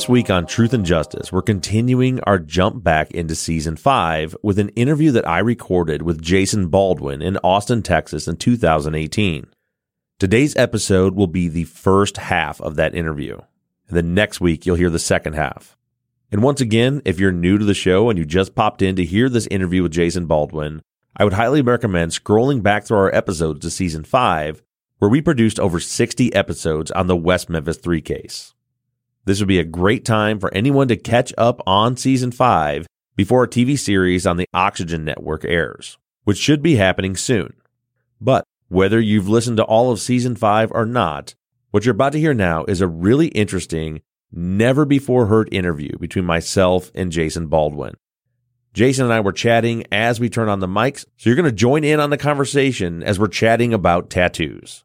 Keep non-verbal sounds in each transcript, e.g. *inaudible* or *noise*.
This week on Truth and Justice, we're continuing our jump back into season five with an interview that I recorded with Jason Baldwin in Austin, Texas in 2018. Today's episode will be the first half of that interview. And then next week, you'll hear the second half. And once again, if you're new to the show and you just popped in to hear this interview with Jason Baldwin, I would highly recommend scrolling back through our episodes to season five, where we produced over 60 episodes on the West Memphis 3 case. This would be a great time for anyone to catch up on season five before a TV series on the Oxygen Network airs, which should be happening soon. But whether you've listened to all of season five or not, what you're about to hear now is a really interesting, never before heard interview between myself and Jason Baldwin. Jason and I were chatting as we turn on the mics, so you're going to join in on the conversation as we're chatting about tattoos.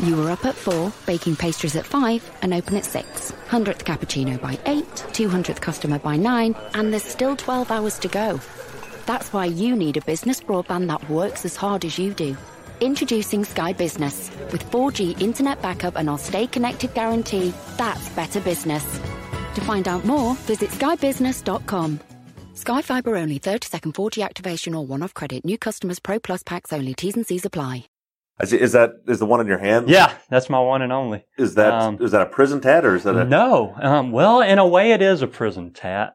You were up at 4, baking pastries at 5, and open at 6. 100th cappuccino by 8, 200th customer by 9, and there's still 12 hours to go. That's why you need a business broadband that works as hard as you do. Introducing Sky Business. With 4G internet backup and our stay connected guarantee, that's better business. To find out more, visit skybusiness.com. Sky Fiber only 30 second 4G activation or one off credit. New customers Pro Plus packs only. T's and C's apply. Is, is that is the one in your hand? Yeah, that's my one and only. Is that Um, is that a prison tat or is that a No. Um, well, in a way, it is a prison tat.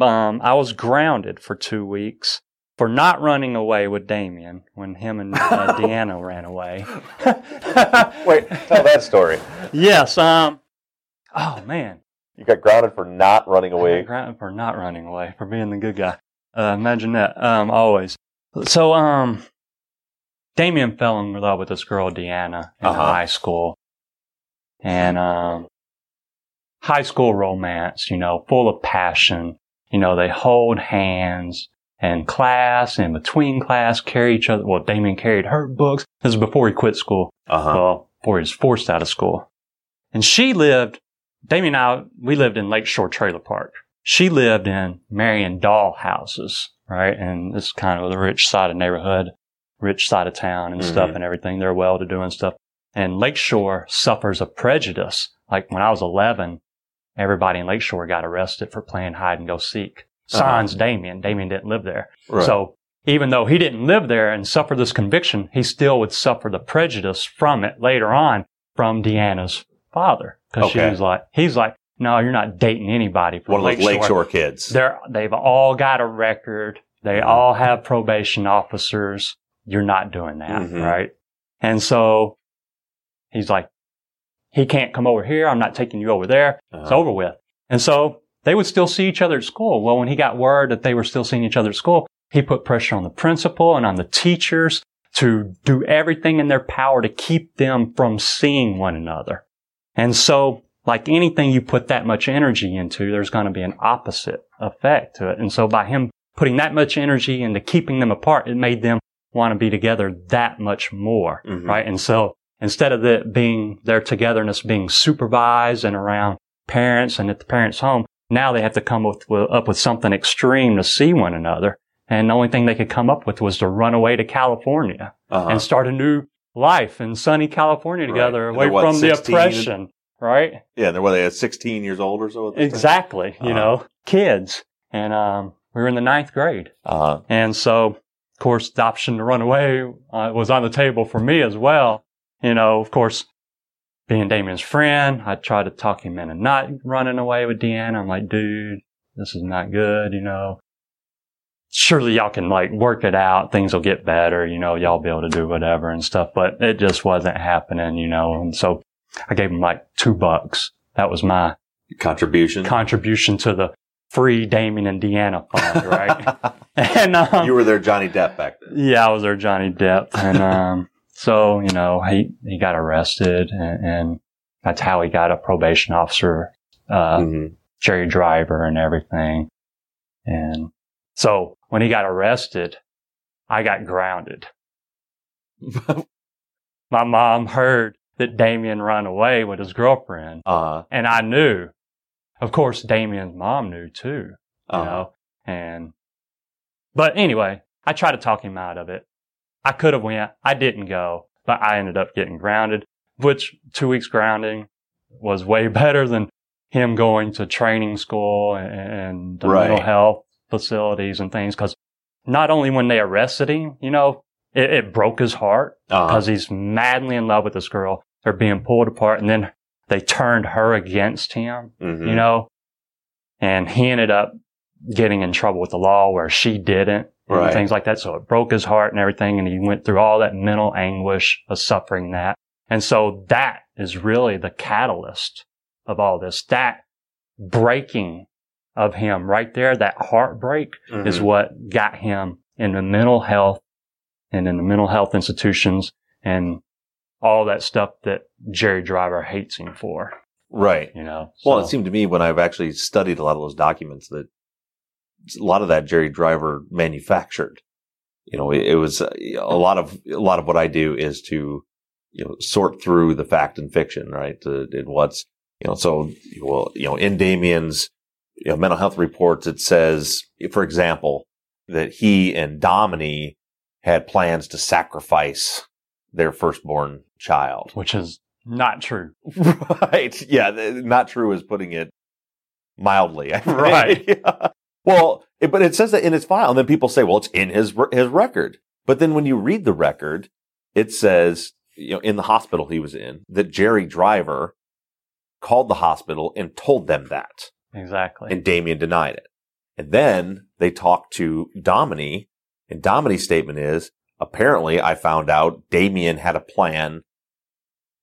Um, I was grounded for two weeks for not running away with Damien when him and uh, *laughs* Deanna ran away. *laughs* Wait, tell that story. yes. Um. Oh man, You got grounded for not running away. grounded for not running away for being the good guy. Uh, imagine that. Um, always. So um, Damien fell in love with this girl Deanna in Uh-huh. high school, and um, high school romance. You know, full of passion. You know, they hold hands in class and between class, carry each other. Well, Damien carried her books. This is before he quit school. Uh huh. Well, before he was forced out of school. And she lived, Damien and I, we lived in Lakeshore Trailer Park. She lived in Marion doll houses, right? And it's kind of the rich side of neighborhood, rich side of town and stuff Mhm. and everything. They're well to do and stuff. And Lakeshore suffers a prejudice. Like when I was 11, everybody in Lakeshore got arrested for playing hide and go seek. Sans Damien. Damien didn't live there. Right. So even though he didn't live there and suffer this conviction, he still would suffer the prejudice from it later on from Deanna's father. Cause Okay. she was like, he's like, no, you're not dating anybody from One of those Lakeshore kids. They're, they've all got a record. They all have probation officers. You're not doing that, Mhm. right? And so he's like, he can't come over here. I'm not taking you over there. It's Uh-huh. over with. And so they would still see each other at school. Well, when he got word that they were still seeing each other at school, he put pressure on the principal and on the teachers to do everything in their power to keep them from seeing one another. And so, like anything you put that much energy into, there's going to be an opposite effect to it. And so by him putting that much energy into keeping them apart, it made them want to be together that much more, Mhm. right? And so instead of it being their togetherness being supervised and around parents and at the parents' home, now they have to come with, with, up with something extreme to see one another. And the only thing they could come up with was to run away to California Uh-huh. and start a new life in sunny California together, And away what, from the oppression, right? yeah, they're what they at 16 years old or so. At this time? Exactly. You Uh-huh. know, kids. And, um, we were in the ninth grade. Uh-huh. And so, course, the option to run away uh, was on the table for me as well. You know, of course, being Damien's friend, I tried to talk him into not running away with Deanna. I'm like, dude, this is not good, you know. Surely y'all can like work it out. Things will get better, you know, y'all be able to do whatever and stuff, but it just wasn't happening, you know. And so I gave him like two bucks. That was my Contribution. contribution to the free Damien and Deanna fund, right? *laughs* *laughs* and um, you were their Johnny Depp back then. yeah, I was their Johnny Depp, and *laughs* um, so you know he he got arrested, and, and that's how he got a probation officer, uh, Mhm. Jerry Driver, and everything. And so when he got arrested, I got grounded. *laughs* My mom heard that Damien ran away with his girlfriend, Uh-huh. and I knew. Of course, Damien's mom knew too you Uh-huh. know, and, but anyway, I tried to talk him out of it. I could have went. I didn't go, but I ended up getting grounded, which two weeks grounding was way *laughs* better than him going to training school and, and Right. mental health facilities and things. Cause not only when they arrested him, you know, it, it broke his heart Uh-huh. because he's madly in love with this girl. They're being pulled apart and then they turned her against him Mhm. you know, and he ended up getting in trouble with the law where she didn't and Right. things like that. So it broke his heart and everything. And he went through all that mental anguish of suffering that. And so that is really the catalyst of all this. That breaking of him right there, that heartbreak is Mhm. what got him in the mental health and in the mental health institutions and all that stuff that Jerry Driver hates him for, right. you know. Well, it seemed to me when I've actually studied a lot of those documents that a lot of that Jerry Driver manufactured. You know, it, it was uh, a lot of a lot of what I do is to you know sort through the fact and fiction, right? To, and what's you know, so well, you know, in Damien's you know, mental health reports, it says, for example, that he and Domini had plans to sacrifice their firstborn child. which is not true. *laughs* Right. Yeah. Not true is putting it mildly. *laughs* Right. Yeah. Well, it, but it says that in his file, and then people say, "Well, it's in his his record." But then when you read the record, it says, you know, in the hospital he was in, that Jerry Driver called the hospital and told them that, Exactly. and Damien denied it. And then they talked to Domini, and Domini's statement is, apparently, I found out Damien had a plan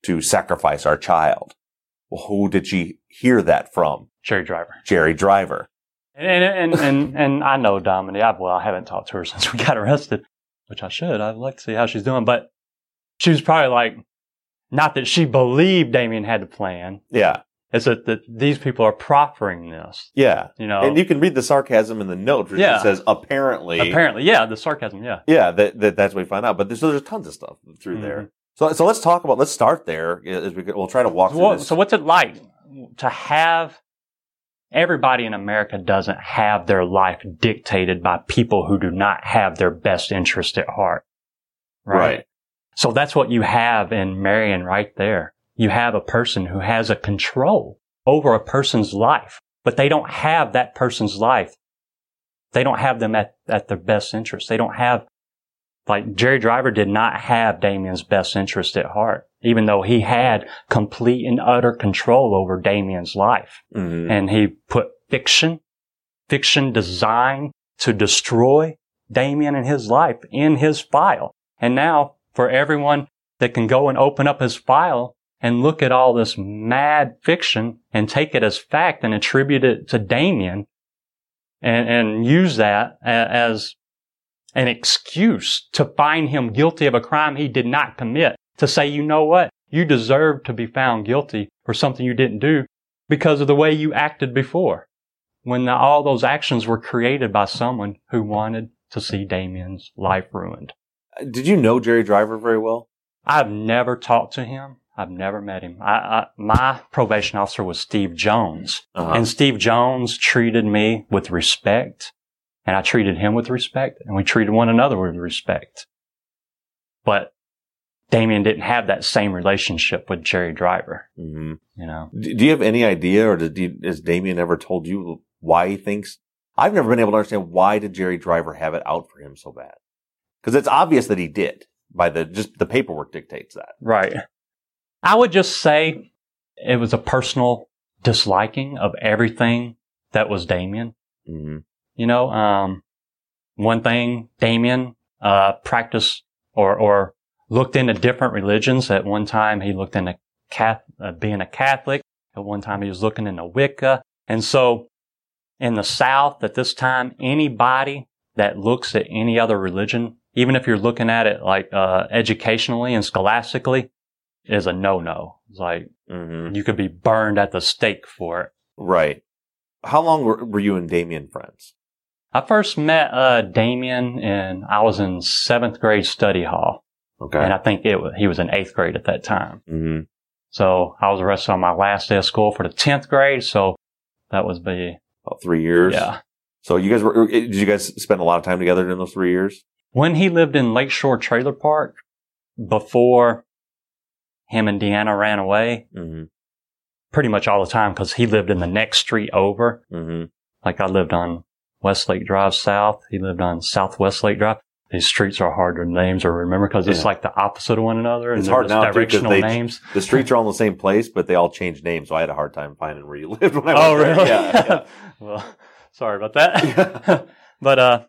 to sacrifice our child. Well, who did she hear that from? Jerry Driver. Jerry Driver. And and and, and, and I know Dominique. I, well, I haven't talked to her since we got arrested, which I should. I'd like to see how she's doing. But she was probably like, not that she believed Damien had the plan. Yeah. It's that, that these people are proffering this. Yeah. You know, And you can read the sarcasm in the note, which Yeah. it says apparently. apparently, yeah, the sarcasm, yeah. Yeah, that, that that's what we find out. But there's, there's tons of stuff through Mhm. there. So so let's talk about let's start there as we we'll try to walk through so what's it like to have everybody in America doesn't have their life dictated by people who do not have their best interest at heart. Right. So that's what you have in Marion right there. You have a person who has a control over a person's life, but they don't have that person's life. They don't have them at, at their best interest. They don't have, like Jerry Driver did not have Damien's best interest at heart, even though he had complete and utter control over Damien's life. Mhm. And he put fiction, fiction designed to destroy Damien and his life in his file. And now for everyone that can go and open up his file and look at all this mad fiction and take it as fact and attribute it to Damien and, and use that as an excuse to find him guilty of a crime he did not commit. To say, you know what? You deserve to be found guilty for something you didn't do because of the way you acted before. When the, all those actions were created by someone who wanted to see Damien's life ruined. Did you know Jerry Driver very well? I've never talked to him. I've never met him. I, I, my probation officer was Steve Jones, Uh-huh. and Steve Jones treated me with respect, and I treated him with respect, and we treated one another with respect. But Damien didn't have that same relationship with Jerry Driver, hmm you know. Do you have any idea, or did you, has Damien ever told you why he thinks? I've never been able to understand why did Jerry Driver have it out for him so bad? Because it's obvious that he did. By the just the paperwork dictates that. Right. I would just say it was a personal disliking of everything that was Damien. hmm You know, um, one thing, Damien, uh, practiced or, or looked into different religions. At one time, he looked into Cath- uh, being a Catholic. At one time, he was looking into Wicca. And so in the South at this time, anybody that looks at any other religion, even if you're looking at it like, uh, educationally and scholastically, is a no-no. It's like, hmm you could be burned at the stake for it. Right. How long were, were you and Damien friends? I first met uh, Damien and I was in seventh grade study hall, Okay. and I think it was, he was in eighth grade at that time. hmm So I was arrested on my last day of school for the tenth grade. So that was be About three years. yeah. So you guys were? Did you guys spend a lot of time together in those three years? When he lived in Lakeshore Trailer Park, before him and Deanna ran away, hmm pretty much all the time because he lived in the next street over. hmm Like I lived on Westlake Drive South. He lived on Southwest Lake Drive. These streets are hard to names or remember because it's Yeah. like the opposite of one another. And It's hard now, directional they- names. *laughs* The streets are all in the same place, but they all change names. So I had a hard time finding where you *laughs* lived when I Oh, went there. really? Yeah. *laughs* well, sorry about that. but, uh,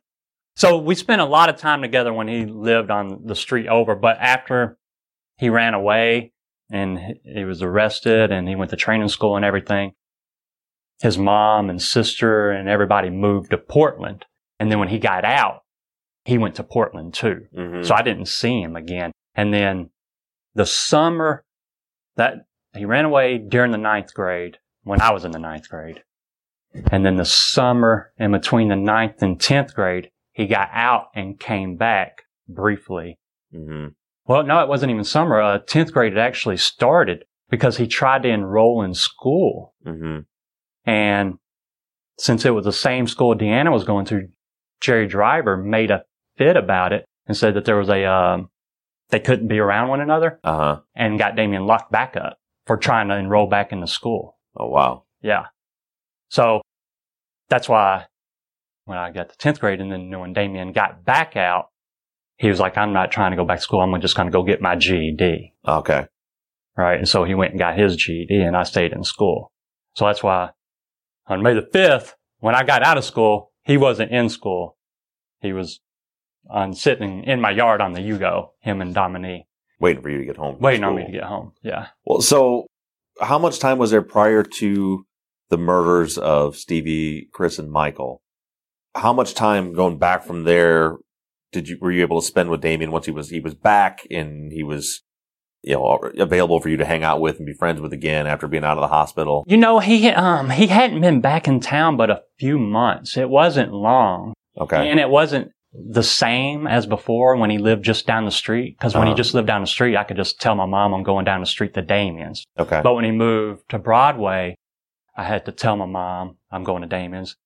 so we spent a lot of time together when he lived on the street over, but after he ran away and he was arrested and he went to training school and everything, his mom and sister and everybody moved to Portland. And then when he got out, he went to Portland too. hmm So I didn't see him again. And then the summer that he ran away during the ninth grade when I was in the ninth grade. And then the summer in between the ninth and tenth grade, he got out and came back briefly. hmm Well, no, it wasn't even summer. Uh, tenth grade had actually started because he tried to enroll in school. hmm And since it was the same school Deanna was going to, Jerry Driver made a fit about it and said that there was a, um, they couldn't be around one another Uh huh. and got Damien locked back up for trying to enroll back into school. Oh wow. Yeah. So that's why when I got to 10th grade and then when Damien got back out, he was like, I'm not trying to go back to school. I'm just going to go get my GED. Okay. Right. And so he went and got his GED and I stayed in school. So that's why on May the 5th, when I got out of school, he wasn't in school. He was on sitting in my yard on the Yugo, him and Dominique, Waiting for you to get home. waiting on me to get home. Yeah. Well, so how much time was there prior to the murders of Stevie, Chris, and Michael? How much time going back from there did you were you able to spend with Damien once he was he was back and he was you know available for you to hang out with and be friends with again after being out of the hospital? You know, he, um, he hadn't been back in town but a few months. It wasn't long. Okay. And it wasn't the same as before when he lived just down the street. Cause when he Uh-huh. just lived down the street, I could just tell my mom I'm going down the street to Damien's. Okay. But when he moved to Broadway, I had to tell my mom I'm going to Damien's.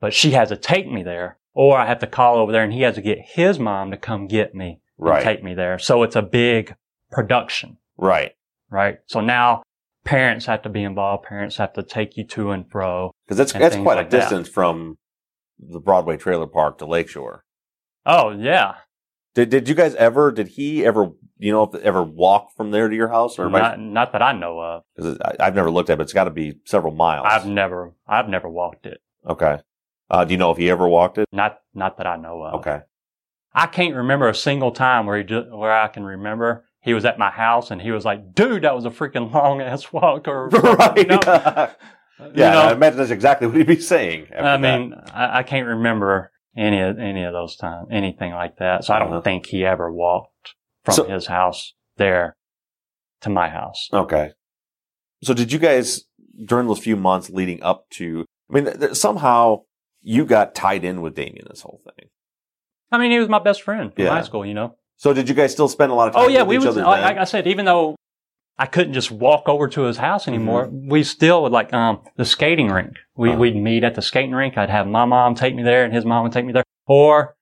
But she has to take me there. Or I have to call over there and he has to get his mom to come get me and Right. take me there. So it's a big production, Right. right? So now parents have to be involved. Parents have to take you to and fro. Because that's that's quite like a that. distance from the Broadway trailer park to Lakeshore. Oh yeah. Did did you guys ever? Did he ever? You know, ever walk from there to your house, or am I- Not, not that I know of. 'cause I, I've never looked at, it, but it's got to be several miles. I've never, I've never walked it. okay. Uh, do you know if he ever walked it? Not, not that I know of. Okay. I can't remember a single time where he where I can remember he was at my house and he was like, dude, that was a freaking long ass *laughs* walk or, *laughs* right. *laughs* you know, yeah, you know? I imagine that's exactly what he'd be saying. after I mean, I, I can't remember any of any of those times, anything like that. So I don't Uh-huh. think he ever walked from So- his house there to my house. Okay. So did you guys during those few months leading up to? I mean, th- th- somehow you got tied in with Damien this whole thing. I mean, he was my best friend from Yeah. high school. You know. So did you guys still spend a lot of time? Oh yeah, with we would. Like, I said, even though I couldn't just walk over to his house anymore, Mm-hmm. we still would like um the skating rink. We Uh-huh. we'd meet at the skating rink. I'd have my mom take me there, and his mom would take me there, or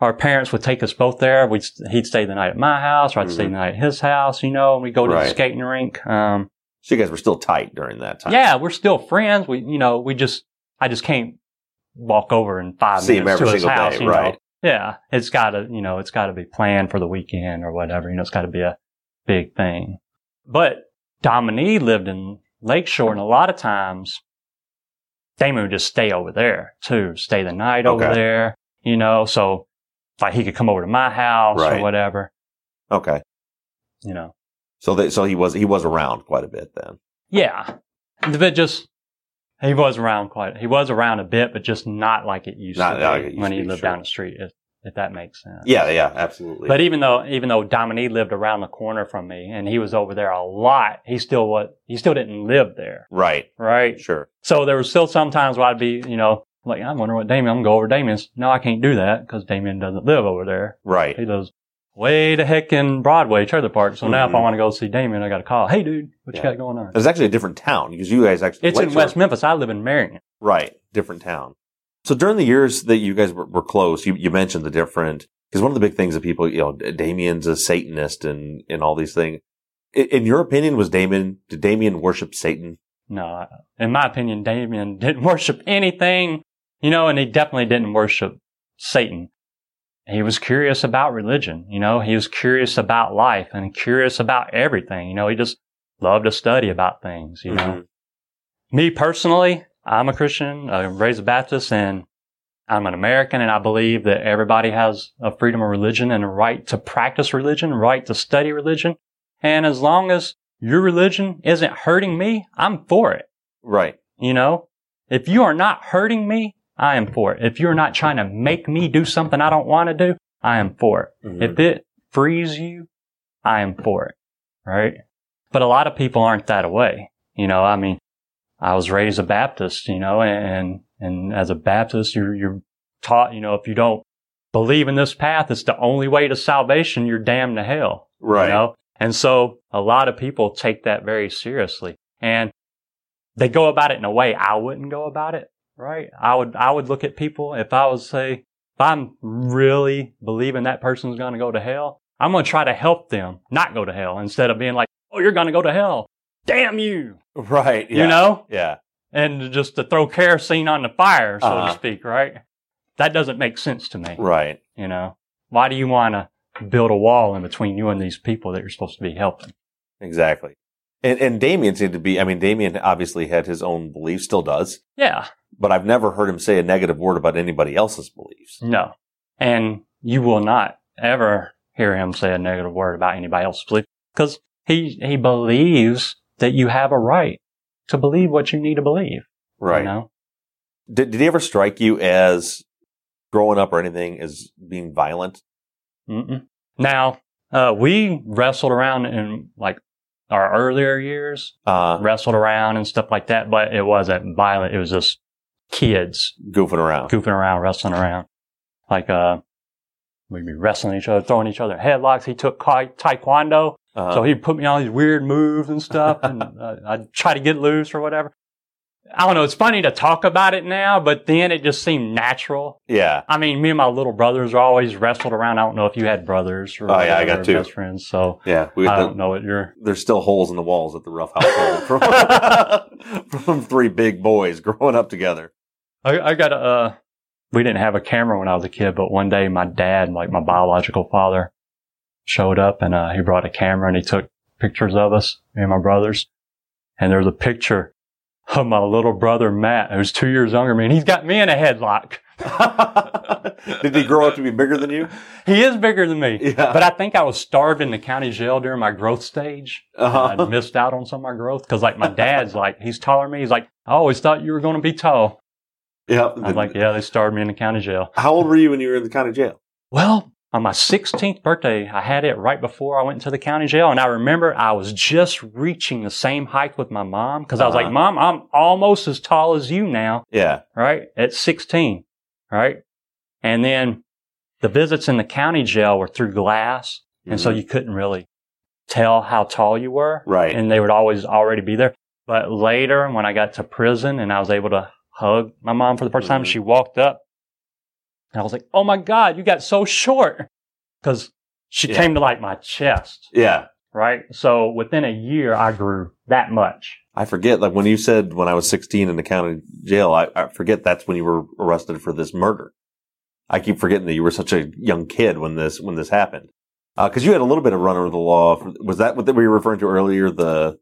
our parents would take us both there. We'd he'd stay the night at my house, or I'd stay Mhm. the night at his house. You know, and we would go to Right. the skating rink. Um, so you guys were still tight during that time. yeah, we're still friends. We you know we just I just can't walk over in five See him minutes every to his single house. day, know. Yeah, it's got to, you know, it's got to be planned for the weekend or whatever. You know, it's got to be a big thing. But Dominique lived in Lakeshore, and a lot of times Damien would just stay over there too, stay the night over Okay. there. You know, so like he could come over to my house Right. or whatever. Okay. You know, So that so he was he was around quite a bit then. yeah, but just. He was around quite. He was around a bit, but just not like it used Not to be like used when to he lived sure. down the street. If, if that makes sense. Yeah, yeah, absolutely. But even though even though Dominique lived around the corner from me and he was over there a lot, he still what he still didn't live there, right, right? sure. So there was still some times where I'd be, you know, like I wonder what Damien. I'm gonna go over Damien's. No, I can't do that because Damien doesn't live over there. Right. He lives way to heck in Broadway, Trailer Park. So now if I Mhm. want to go see Damien, I got to call. Hey, dude, what Yeah. you got going on? It's actually a different town because you guys actually It's in West Memphis. I live in Marion. Right, different town. So during the years that you guys were, were close, you, you mentioned the different because one of the big things that people, you know, Damien's a Satanist and and all these things. In, in your opinion, was Damien did Damien worship Satan? No, in my opinion, Damien *laughs* didn't worship anything, you know, and he definitely didn't worship Satan. He was curious about religion, you know, he was curious about life and curious about everything, you know, he just loved to study about things, you know. Mm-hmm. Me personally, I'm a Christian, I'm raised a Baptist, and I'm an American, and I believe that everybody has a freedom of religion and a right to practice religion, right to study religion. And as long as your religion isn't hurting me, I'm for it. Right. You know, if you are not hurting me, I am for it. If you're not trying to make me do something I don't want to do, I am for it. Mhm. If it frees you, I am for it. Right. But a lot of people aren't that way. You know, I mean, I was raised a Baptist, you know, and, and as a Baptist, you're, you're taught, you know, if you don't believe in this path, it's the only way to salvation, you're damned to hell. Right. You know? And so a lot of people take that very seriously and they go about it in a way I wouldn't go about it. Right. I would, I would look at people if I was say, if I'm really believing that person's going to go to hell, I'm going to try to help them not go to hell instead of being like, Oh, you're going to go to hell. Damn you. Right. You know? Yeah. And just to throw kerosene on the fire, so Uh-huh. to speak. Right. That doesn't make sense to me. Right. You know, why do you want to build a wall in between you and these people that you're supposed to be helping? Exactly. And and Damien seemed to be. I mean, Damien obviously had his own beliefs, still does. Yeah. But I've never heard him say a negative word about anybody else's beliefs. No. And you will not ever hear him say a negative word about anybody else's belief because he, he believes that you have a right to believe what you need to believe. Right. You know? Did Did he ever strike you as growing up or anything as being violent? Mm-mm. Now, uh, we wrestled around in like our earlier years, Uh, wrestled around and stuff like that, but it wasn't violent. It was just kids goofing around. goofing around, wrestling around. Like, uh, we'd be wrestling each other, throwing each other headlocks. He took taekwondo. Uh, So he'd put me on these weird moves and stuff, and *laughs* uh, I'd try to get loose or whatever. I don't know. It's funny to talk about it now, but then it just seemed natural. yeah. I mean, me and my little brothers are always wrestled around. I don't know if you had brothers or Oh, yeah, I got two. best friends. So Yeah. We, I the- don't know what you're. There's still holes in the walls at the Ruff household *laughs* from, *laughs* from three big boys growing up together. I, I got a. Uh, we didn't have a camera when I was a kid, but one day my dad, like my biological father, showed up and uh, he brought a camera and he took pictures of us, me and my brothers. And there's a picture of my little brother Matt, who's two years younger than me, and he's got me in a headlock. *laughs* Did he grow up to be bigger than you? He is bigger than me, Yeah. but I think I was starved in the county jail during my growth stage. Uh-huh. I missed out on some of my growth because, like, my dad's like he's taller than me. He's like, I always thought you were going to be tall. Yep. I was like, yeah, they started me in the county jail. How old were you when you were in the county jail? Well, on my 16th birthday, I had it right before I went to the county jail. And I remember I was just reaching the same height with my mom because I was Uh-huh. like, Mom, I'm almost as tall as you now, Yeah. right? At 16, right? And then the visits in the county jail were through glass. And so Mhm. you couldn't really tell how tall you were. Right. And they would always already be there. But later, when I got to prison and I was able to hug my mom for the 1st time, she walked up and I was like, oh my God, you got so short. Cause she Yeah. came to like my chest, Yeah. right? So within a year, I grew that much. I forget, like when you said when I was 16 in the county jail, I, I forget that's when you were arrested for this murder. I keep forgetting that you were such a young kid when this, when this happened. Uh, cause you had a little bit of run over the law. Was that what we were referring to earlier? The,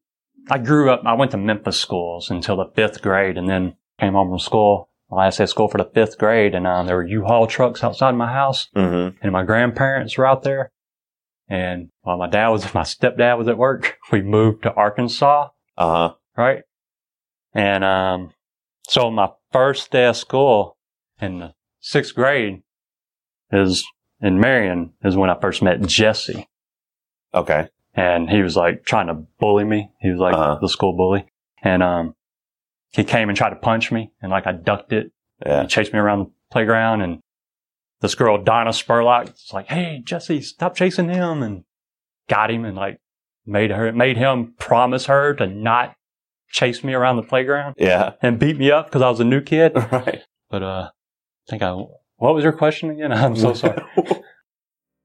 I grew up, I went to Memphis schools until the fifth grade and then came home from school. Last day of school for the fifth grade and um, there were U-Haul trucks outside my house mm-hmm. and my grandparents were out there. And while my dad was, *laughs* my stepdad was at work, *laughs* we moved to Arkansas, Uh huh. right? And, um, so my first day of school in the sixth grade is in Marion is when I first met Jesse. Okay. And he was like trying to bully me. He was like Uh-huh. the school bully. And, um, he came and tried to punch me and like I ducked it Yeah. he chased me around the playground and this girl, Donna Spurlock, was like, Hey, Jesse, stop chasing him and got him and like made her, made him promise her to not chase me around the playground Yeah. and beat me up because I was a new kid. *laughs* Right. But, uh, I think I, what was your question again? *laughs* I'm so sorry. *laughs*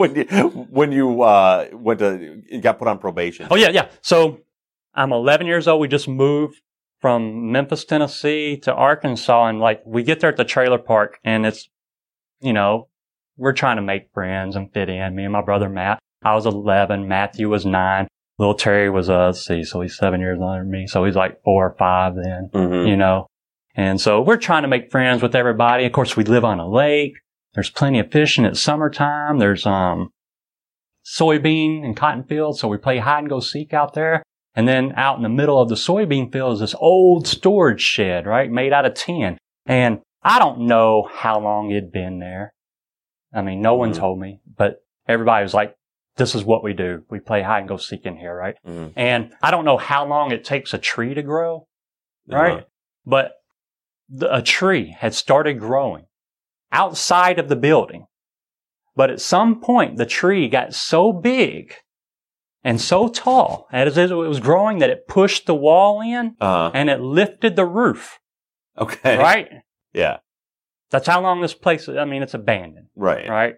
when you, when you, uh, went to, you got put on probation. Oh yeah, yeah. So I'm 11 years old. We just moved from Memphis, Tennessee to Arkansas. And like we get there at the trailer park and it's, you know, we're trying to make friends and fit in. Me and my brother Matt. I was 11. Matthew was nine. Little Terry was, uh, let's see, so he's seven years older than me. So he's like four or five then, Mhm. you know. And so we're trying to make friends with everybody. Of course, we live on a lake. There's plenty of fishing at summertime. There's, um, soybean and cotton fields. So we play hide and go seek out there. And then out in the middle of the soybean field is this old storage shed, right? Made out of tin. And I don't know how long it'd been there. I mean, no one Mhm. told me, but everybody was like, this is what we do. We play hide and go seek in here, right? Mhm. And I don't know how long it takes a tree to grow, right? Uh-huh. But the, a tree had started growing outside of the building. But at some point, the tree got so big and so tall as it was growing that it pushed the wall in Uh-huh. and it lifted the roof, Okay. right? Yeah. That's how long this place is. I mean, it's abandoned, Right. right?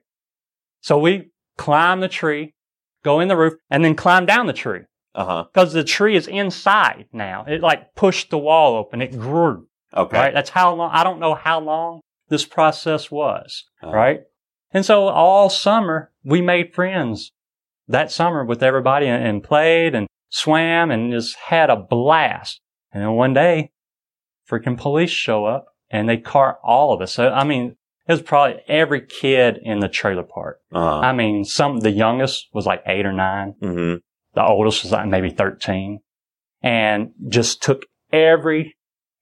So we climb the tree, go in the roof, and then climb down the tree Uh huh. because the tree is inside now. It like pushed the wall open. It grew. Okay. right? That's how long, I don't know how long this process was, Uh-huh. right? And so all summer we made friends that summer with everybody and, and played and swam and just had a blast. And then one day freaking police show up and they cart all of us. So, I mean, it was probably every kid in the trailer park. Uh-huh. I mean, some, the youngest was like eight or nine. hmm The oldest was like maybe 13 and just took every,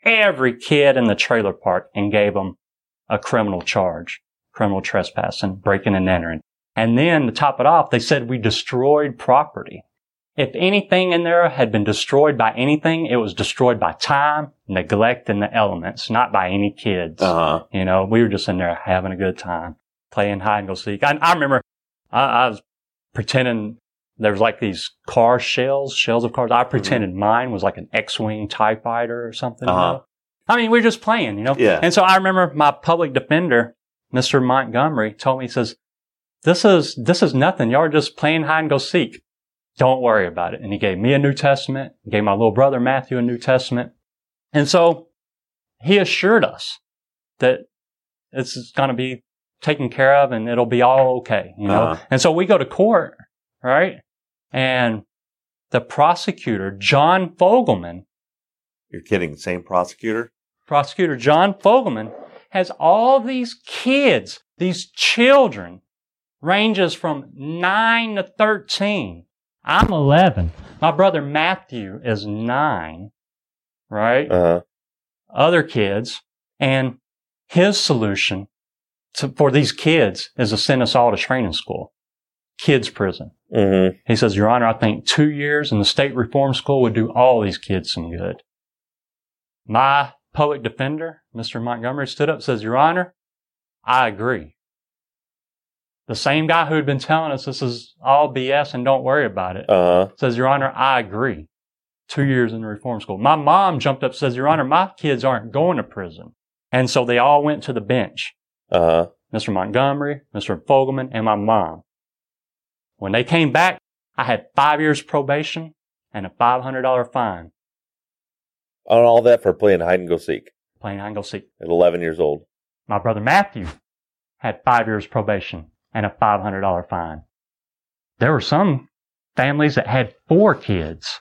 every kid in the trailer park and gave them a criminal charge, criminal trespass and breaking and entering. And then to top it off, they said we destroyed property. if anything in there had been destroyed by anything, it was destroyed by time, neglect, and the elements, not by any kids. Uh-huh. You know, we were just in there having a good time, playing hide and go seek. I, I remember I, I was pretending there was like these car shells, shells of cars. I pretended mine was like an X-wing TIE fighter or something. Uh-huh. know? I mean, we're just playing, you know? Yeah. And so I remember my public defender, Mr. Montgomery, told me, he says, this is, this is nothing. Y'all are just playing hide and go seek. Don't worry about it. And he gave me a New Testament, he gave my little brother Matthew a New Testament. And so he assured us that it's going to be taken care of and it'll be all okay, you know? Uh-huh. And so we go to court, right? And the prosecutor, John Fogleman, You're kidding. Same prosecutor? Prosecutor John Fogleman has all these kids, these children, ranges from 9 to 13. I'm 11. My brother Matthew is 9, right? Uh-huh. Other kids. And his solution to, for these kids is to send us all to training school, kids prison. Mm-hmm. He says, Your Honor, I think two years in the state reform school would do all these kids some good. My public defender, Mr. Montgomery, stood up and says, Your Honor, I agree. The same guy who had been telling us this is all BS and don't worry about it Uh-huh. says, Your Honor, I agree. Two years in the reform school. My mom jumped up and says, Your Honor, my kids aren't going to prison. And so they all went to the bench. Uh-huh. Mr. Montgomery, Mr. Fogleman, and my mom. When they came back, I had five years probation and a $500 fine. On all that for playing hide and go seek Playing hide and go seek. at 11 years old. My brother Matthew had five years probation and a $500 fine. There were some families that had four kids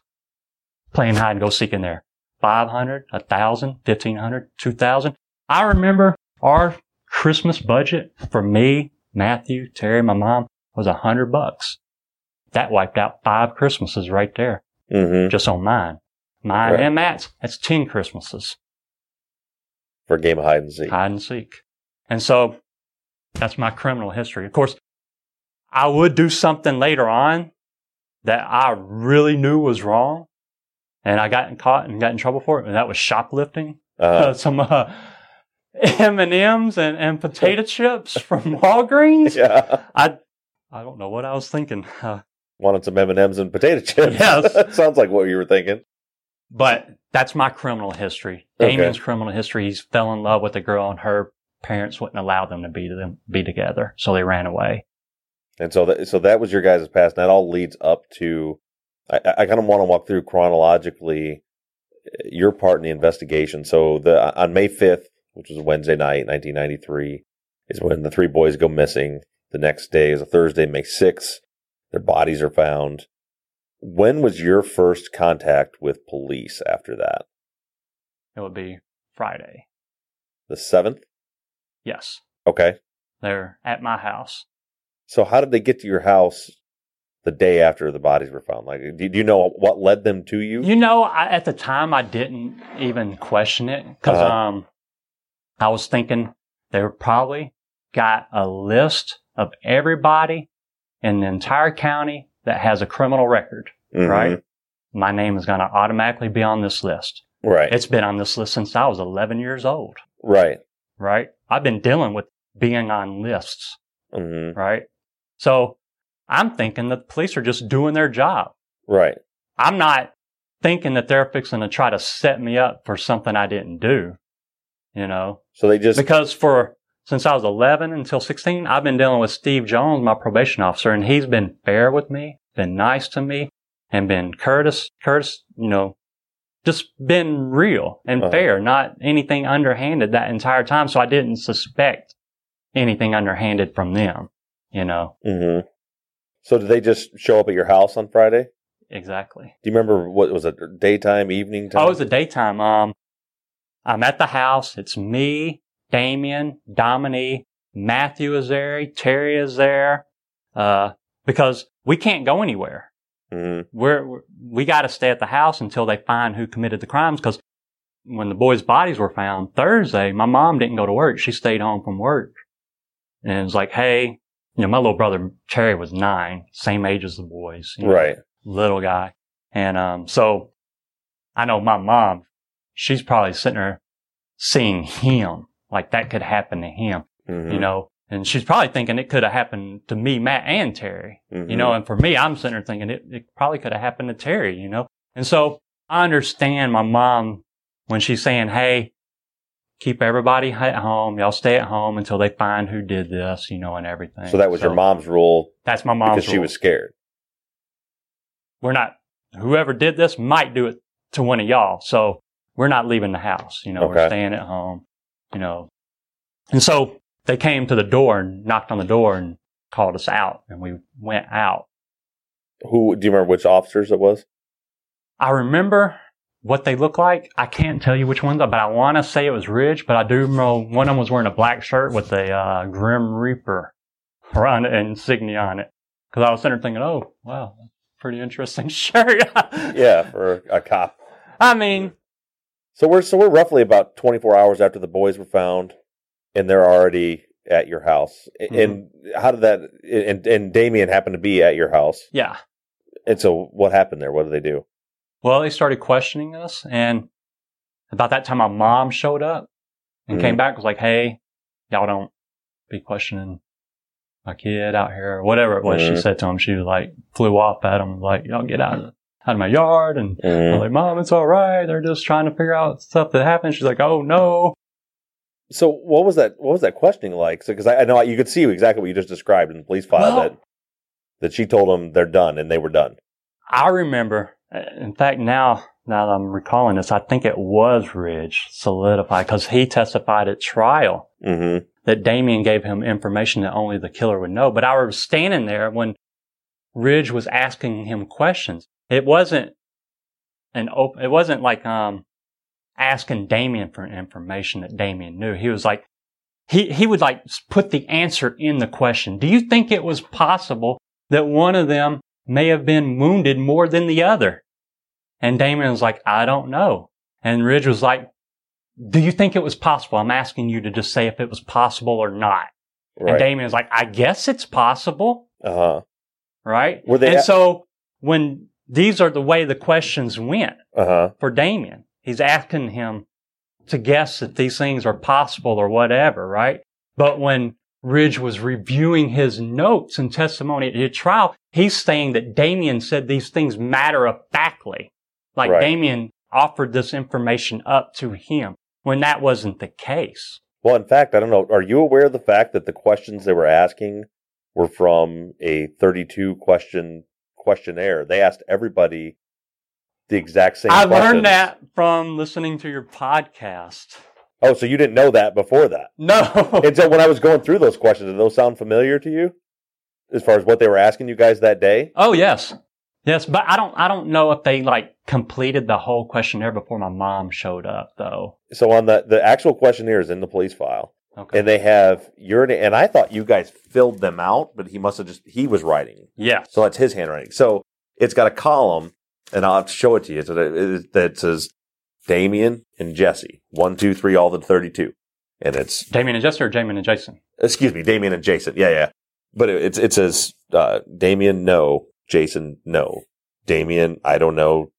playing hide and go seek in there. 500, 1,000, 1,500, 2,000. I remember our Christmas budget for me, Matthew, Terry, my mom was a hundred bucks. That wiped out five Christmases right there, Mm-hmm. just on mine. Mine Right. and Matt's, that's 10 Christmases. For a game of hide and seek. hide and seek. And so that's my criminal history. Of course, I would do something later on that I really knew was wrong. And I got caught and got in trouble for it. And that was shoplifting. Uh, *laughs* Some uh, M&Ms and, and potato *laughs* chips from Walgreens. yeah. I, I don't know what I was thinking. Uh, *laughs* Wanted some M&Ms and potato chips. Yes. Sounds like what you were thinking. But that's my criminal history. Okay. Damien's criminal history. He fell in love with a girl and her parents wouldn't allow them to be them be together. So they ran away. And so that, so that was your guys' past. And that all leads up to, I, I kind of want to walk through chronologically uh, your part in the investigation. So the, on May 5th, which was Wednesday night, 1993, is when the three boys go missing. The next day is a Thursday, May 6th. Their bodies are found. When was your first contact with police after that? It would be Friday. The 7th? Yes. Okay. They're at my house. So how did they get to your house the day after the bodies were found? Like, do, you know what led them to you? You know, I, at the time, I didn't even question it because Uh-huh. um, I was thinking they probably got a list of everybody in the entire county that has a criminal record, Mhm. right? My name is going to automatically be on this list. Right. It's been on this list since I was 11 years old, right. right? I've been dealing with being on lists, hmm right? So I'm thinking that the police are just doing their job. Right. I'm not thinking that they're fixing to try to set me up for something I didn't do, you know, So they just because for since I was 11 until 16, I've been dealing with Steve Jones, my probation officer, and he's been fair with me, been nice to me, and been courteous, Curtis, you know, just been real and Uh-huh. fair, not anything underhanded that entire time. So I didn't suspect anything underhanded from them, you know, hmm So did they just show up at your house on Friday? exactly. Do you remember what was it? Daytime, evening time? Oh, it was the daytime. Um, I'm at the house. It's me, Damien, Dominique, Matthew is there, Terry is there, uh, because we can't go anywhere. Mhm. We're, we're we got to stay at the house until they find who committed the crimes. Because when the boys' bodies were found Thursday, my mom didn't go to work; she stayed home from work, and it was like, hey, you know, my little brother Terry was nine, same age as the boys, you know. Right. little guy. And, um, so I know my mom, she's probably sitting there seeing him like that could happen to him, Mhm. you know, and she's probably thinking it could have happened to me, Matt and Terry, you Mhm. know, and for me, I'm sitting there thinking it, it probably could have happened to Terry, you know, and so I understand my mom when she's saying, Hey, keep everybody at home. Y'all stay at home until they find who did this, you know, and everything. So that was your mom's rule That's my mom's because she was scared. we're not, whoever did this might do it to one of y'all. So we're not leaving the house. You know, Okay. we're staying at home, you know. And so they came to the door and knocked on the door and called us out and we went out. Who do you remember which officers it was? I remember what they look like. I can't tell you which ones, but I want to say it was Ridge, but I do remember one of them was wearing a black shirt with a uh, Grim Reaper around it insignia on it. Cause I was sitting there thinking, oh, wow, pretty interesting *laughs* shirt. Yeah, for a cop. I mean, So we're so we're roughly about 24 hours after the boys were found, and they're already at your house. Mm-hmm. And how did that? And and Damien happened to be at your house. yeah. And so what happened there? What did they do? Well, they started questioning us, and about that time, my mom showed up and Mhm. came back. Was like, "Hey, y'all don't be questioning my kid out here, or whatever it was." Mhm. She said to him. She was like, flew off at him, like, "Y'all get out of out of my yard." And Mhm. I'm like, "Mom, it's all right. They're just trying to figure out stuff that happened." She's like, "Oh no." So what was that? What was that questioning like? So because I, I know you could see exactly what you just described in the police file Well- that that she told them they're done and they were done. I remember. uh, In fact, now now that I'm recalling this, I think it was Ridge solidified because he testified at trial. Mm-hmm. that Damien gave him information that only the killer would know. But I was standing there when Ridge was asking him questions. It wasn't an open, it wasn't like, um, asking Damien for information that Damien knew. He was like, he, he would like put the answer in the question. Do you think it was possible that one of them may have been wounded more than the other? And Damien was like, I don't know. And Ridge was like, do you think it was possible? I'm asking you to just say if it was possible or not. And Damien was like, I guess it's possible, Uh huh. right? Were they and a- so when these are the way the questions went Uh huh. for Damien, he's asking him to guess if these things are possible or whatever, right? But when Ridge was reviewing his notes and testimony at his trial, he's saying that Damien said these things matter of factly. Like Right. Damien offered this information up to him when that wasn't the case. Well, in fact, I don't know. Are you aware of the fact that the questions they were asking were from a 32 question questionnaire? They asked everybody the exact same. I questions. learned that from listening to your podcast. Oh, so you didn't know that before that? No. *laughs* And so when I was going through those questions, did those sound familiar to you, as far as what they were asking you guys that day? Oh yes, yes, but I don't. I don't know if they like completed the whole questionnaire before my mom showed up, though. So on the the actual questionnaire is in the police file, Okay. and they have your and I thought you guys filled them out, but he must have just he was writing. yeah. So that's his handwriting. So it's got a column, and I'll have to show it to you. That, it, that says Damien and Jesse, one, two, three, all the thirty-two, and it's Damien and Jesse or Damien and Jason? excuse me, Damien and Jason. Yeah, yeah. But it, it's it says uh, Damien no, Jason no, Damien I don't know,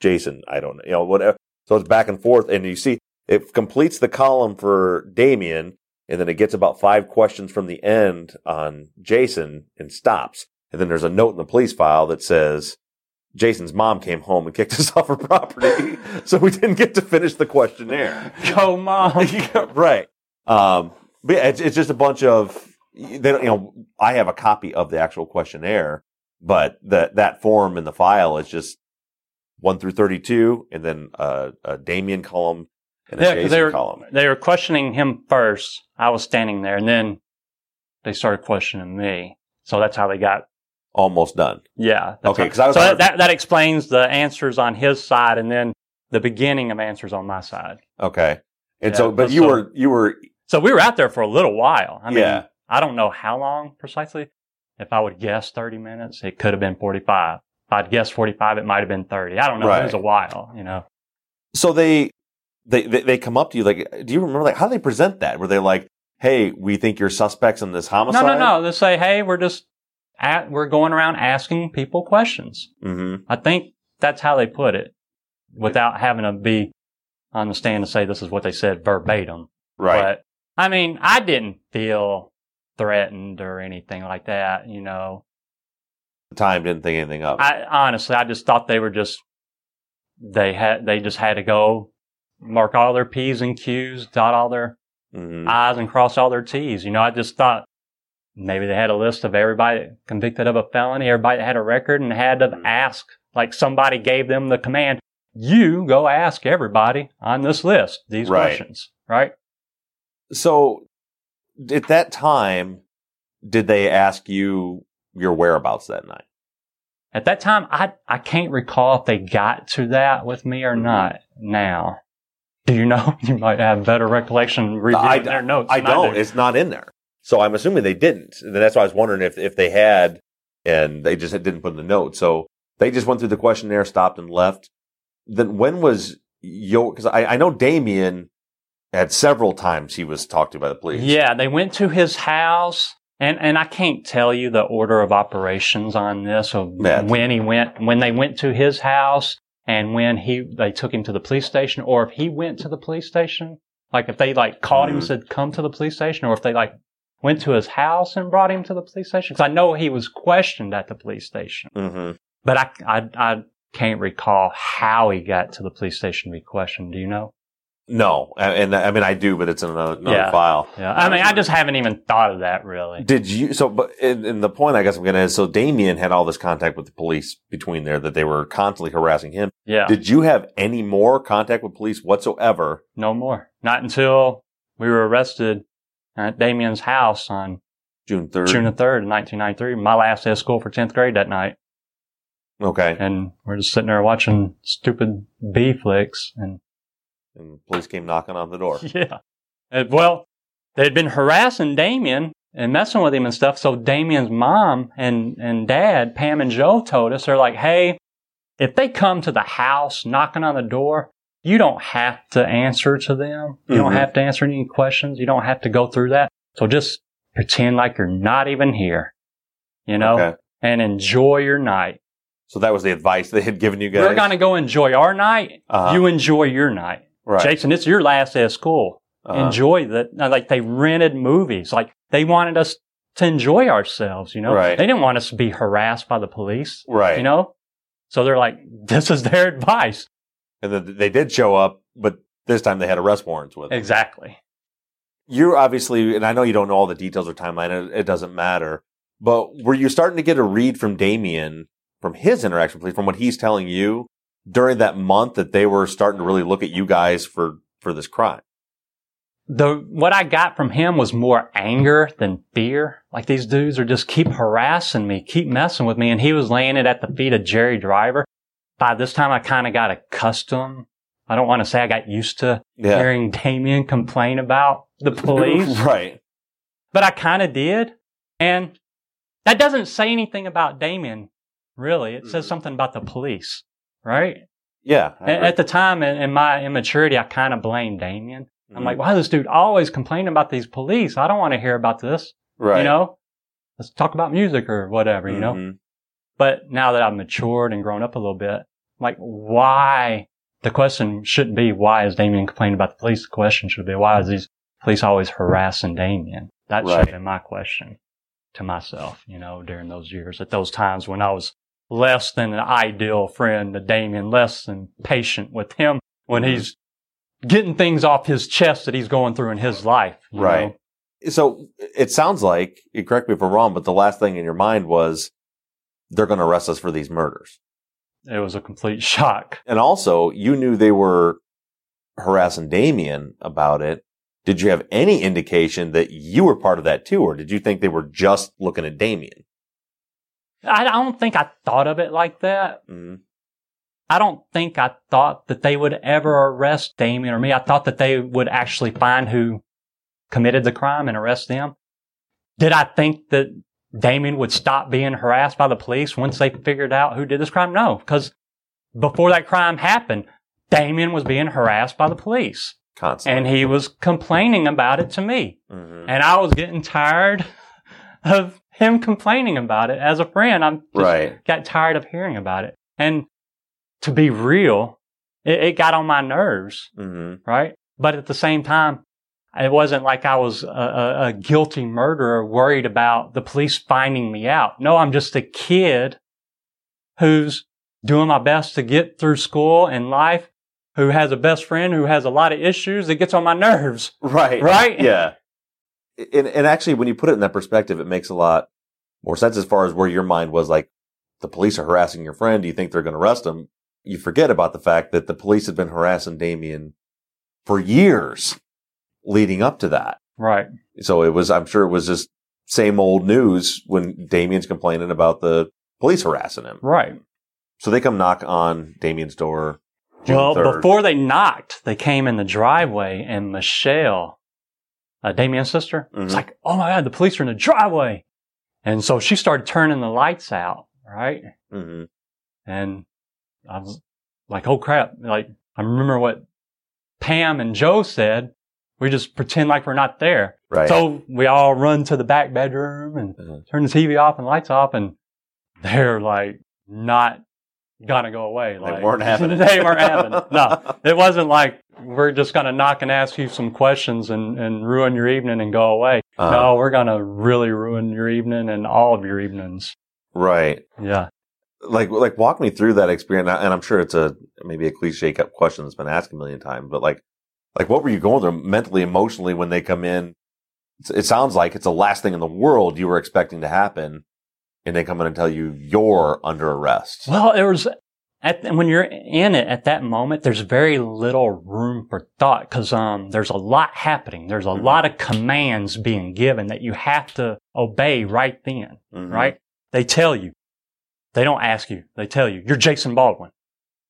Jason I don't know. You know whatever. So it's back and forth, and you see it completes the column for Damien, and then it gets about five questions from the end on Jason and stops. And then there's a note in the police file that says Jason's mom came home and kicked us *laughs* off her property, *laughs* so we didn't get to finish the questionnaire. Go mom. *laughs* Right. Um, but yeah, it's, it's just a bunch of they don't, you know, I have a copy of the actual questionnaire, but that that form in the file is just one through thirty-two, and then uh, a Damien column a Yeah, Jason they were column. they were questioning him first. I was standing there, and then they started questioning me. So that's how they got. Almost done. Yeah. Okay, how- I was so wondering- that that explains the answers on his side, and then the beginning of answers on my side. Okay. And Yeah, so, but so- you were you were So we were out there for a little while. I mean, Yeah. I don't know how long precisely. If I would guess 30 minutes, it could have been 45. If I'd guess 45, it might have been 30. I don't know. It was a while, you know. so they, they they they come up to you like, do you remember like how do they present that? Were they like, hey, we think you're suspects in this homicide? no, no. No. They say, hey, we're just at, we're going around asking people questions. Mm-hmm. I think that's how they put it without having to be on the stand to say this is what they said verbatim. Right. But I mean, I didn't feel threatened or anything like that, you know. the time didn't think anything of. I honestly, I just thought they were just, they had, they just had to go mark all their P's and Q's, dot all their Mhm. I's and cross all their T's. You know, I just thought maybe they had a list of everybody convicted of a felony, everybody that had a record and had to ask, like somebody gave them the command, you go ask everybody on this list these Right. questions, right? So, at that time, did they ask you your whereabouts that night? At that time, I, I can't recall if they got to that with me or not now. Do you know? *laughs* You might have better recollection reviewing I, their notes. I don't. do. It's not in there. So I'm assuming they didn't. And that's why I was wondering if, if they had and they just didn't put in the note. So they just went through the questionnaire, stopped and left. Then when was your, cause I, I know Damien had several times he was talked to by the police. Yeah, they went to his house, and and I can't tell you the order of operations on this of Yeah. when he went when they went to his house and when he they took him to the police station, or if he went to the police station. Like if they like called him and Mhm. said come to the police station, or if they like went to his house and brought him to the police station. Because I know he was questioned at the police station, Mm-hmm. but I I I can't recall how he got to the police station to be questioned. Do you know? No. And, I mean, I do, but it's in another, another Yeah. file. Yeah, I mean I just haven't even thought of that really. Did you? So, but and, and the point I guess I'm going to is so Damien had all this contact with the police between there that they were constantly harassing him. Yeah. Did you have any more contact with police whatsoever? No more. Not until we were arrested at Damien's house on June 3rd. June the 3rd, 1993. My last day of school for 10th grade that night. Okay. And we're just sitting there watching stupid B flicks. And And the police came knocking on the door. *laughs* yeah. Uh, well, they'd been harassing Damien and messing with him and stuff. So Damien's mom and, and dad, Pam and Joe told us, they're like, Hey, if they come to the house knocking on the door, you don't have to answer to them. You don't Mhm. have to answer any questions. You don't have to go through that. So just pretend like you're not even here, you know, Okay. and enjoy your night. So that was the advice they had given you guys. We're going to go enjoy our night. Uh-huh. You enjoy your night. Right. Jason, it's your last day of school. Uh-huh. Enjoy that. Like they rented movies. Like they wanted us to enjoy ourselves, you know? Right. They didn't want us to be harassed by the police, Right. you know? So they're like, *laughs* this is their advice. And then they did show up, but this time they had arrest warrants with them. Exactly. You're obviously, and I know you don't know all the details or timeline. It, it doesn't matter. But were you starting to get a read from Damien from his interaction, with police, from what he's telling you during that month that they were starting to really look at you guys for for this crime? The, what I got from him was more anger than fear. Like these dudes are just keep harassing me, keep messing with me. And he was laying it at the feet of Jerry Driver. By this time, I kind of got accustomed. I don't want to say I got used to Yeah. hearing Damien complain about the police. *laughs* right. but I kind of did. And that doesn't say anything about Damien, really. It says Mhm. something about the police, right? Yeah. At the time, in, in my immaturity, I kind of blamed Damien. I'm Mhm. like, why is this dude always complaining about these police? I don't want to hear about this. right. You know, let's talk about music or whatever, you know? Mhm. But now that I've matured and grown up a little bit, I'm like, why? The question shouldn't be, why is Damien complaining about the police? The question should be, why is these police always harassing Damien? That should Right. have been my question to myself, you know, during those years, at those times when I was less than an ideal friend to Damien, less than patient with him when Mm-hmm. he's getting things off his chest that he's going through in his life. Right. know? So it sounds like, you correct me if I'm wrong, but the last thing in your mind was they're going to arrest us for these murders. It was a complete *laughs* shock. And also, you knew they were harassing Damien about it. Did you have any indication that you were part of that too, or did you think they were just looking at Damien? I don't think I thought of it like that. Mm-hmm. I don't think I thought that they would ever arrest Damien or me. I thought that they would actually find who committed the crime and arrest them. Did I think that Damien would stop being harassed by the police once they figured out who did this crime? No, because before that crime happened, Damien was being harassed by the police Constantly. and he was complaining about it to me. Mhm. And I was getting tired *laughs* of him complaining about it as a friend. I'm just Right. got tired of hearing about it. And to be real, it, it got on my nerves, hmm right? But at the same time, it wasn't like I was a, a, a guilty murderer worried about the police finding me out. No, I'm just a kid who's doing my best to get through school and life, who has a best friend who has a lot of issues that gets on my nerves. Right. Right? Yeah. And, and actually, when you put it in that perspective, it makes a lot more sense as far as where your mind was like, the police are harassing your friend. Do you think they're going to arrest him? You forget about the fact that the police had been harassing Damien for years leading up to that. Right. So it was, I'm sure it was just same old news when Damien's complaining about the police harassing him. Right. So they come knock on Damien's door. June Well, 3rd. before they knocked, they came in the driveway and Michelle, uh, Damien's sister, was Mhm. like, Oh my God, the police are in the driveway. And so she started turning the lights out. Right. Mhm. And I was like, Oh crap. Like, I remember what Pam and Joe said. We just pretend like we're not there. Right. So we all run to the back bedroom and Mhm. turn the TV off and lights off and they're like not gonna go away. They Like weren't having *laughs* they weren't having it. No, *laughs* it wasn't like we're just gonna knock and ask you some questions and, and ruin your evening and go away. Uh-huh. No, we're gonna really ruin your evening and all of your evenings. Right. Yeah. like like walk me through that experience and i'm sure it's a maybe a cliche question that's been asked a million times but like like what were you going through mentally emotionally when they come in it sounds like it's the last thing in the world you were expecting to happen and they come in and tell you you're under arrest Well, it was at, when you're in it at that moment, there's very little room for thought because um, there's a lot happening. There's a Mhm. lot of commands being given that you have to obey right then. Mhm. right? They tell you. They don't ask you. They tell you, you're Jason Baldwin.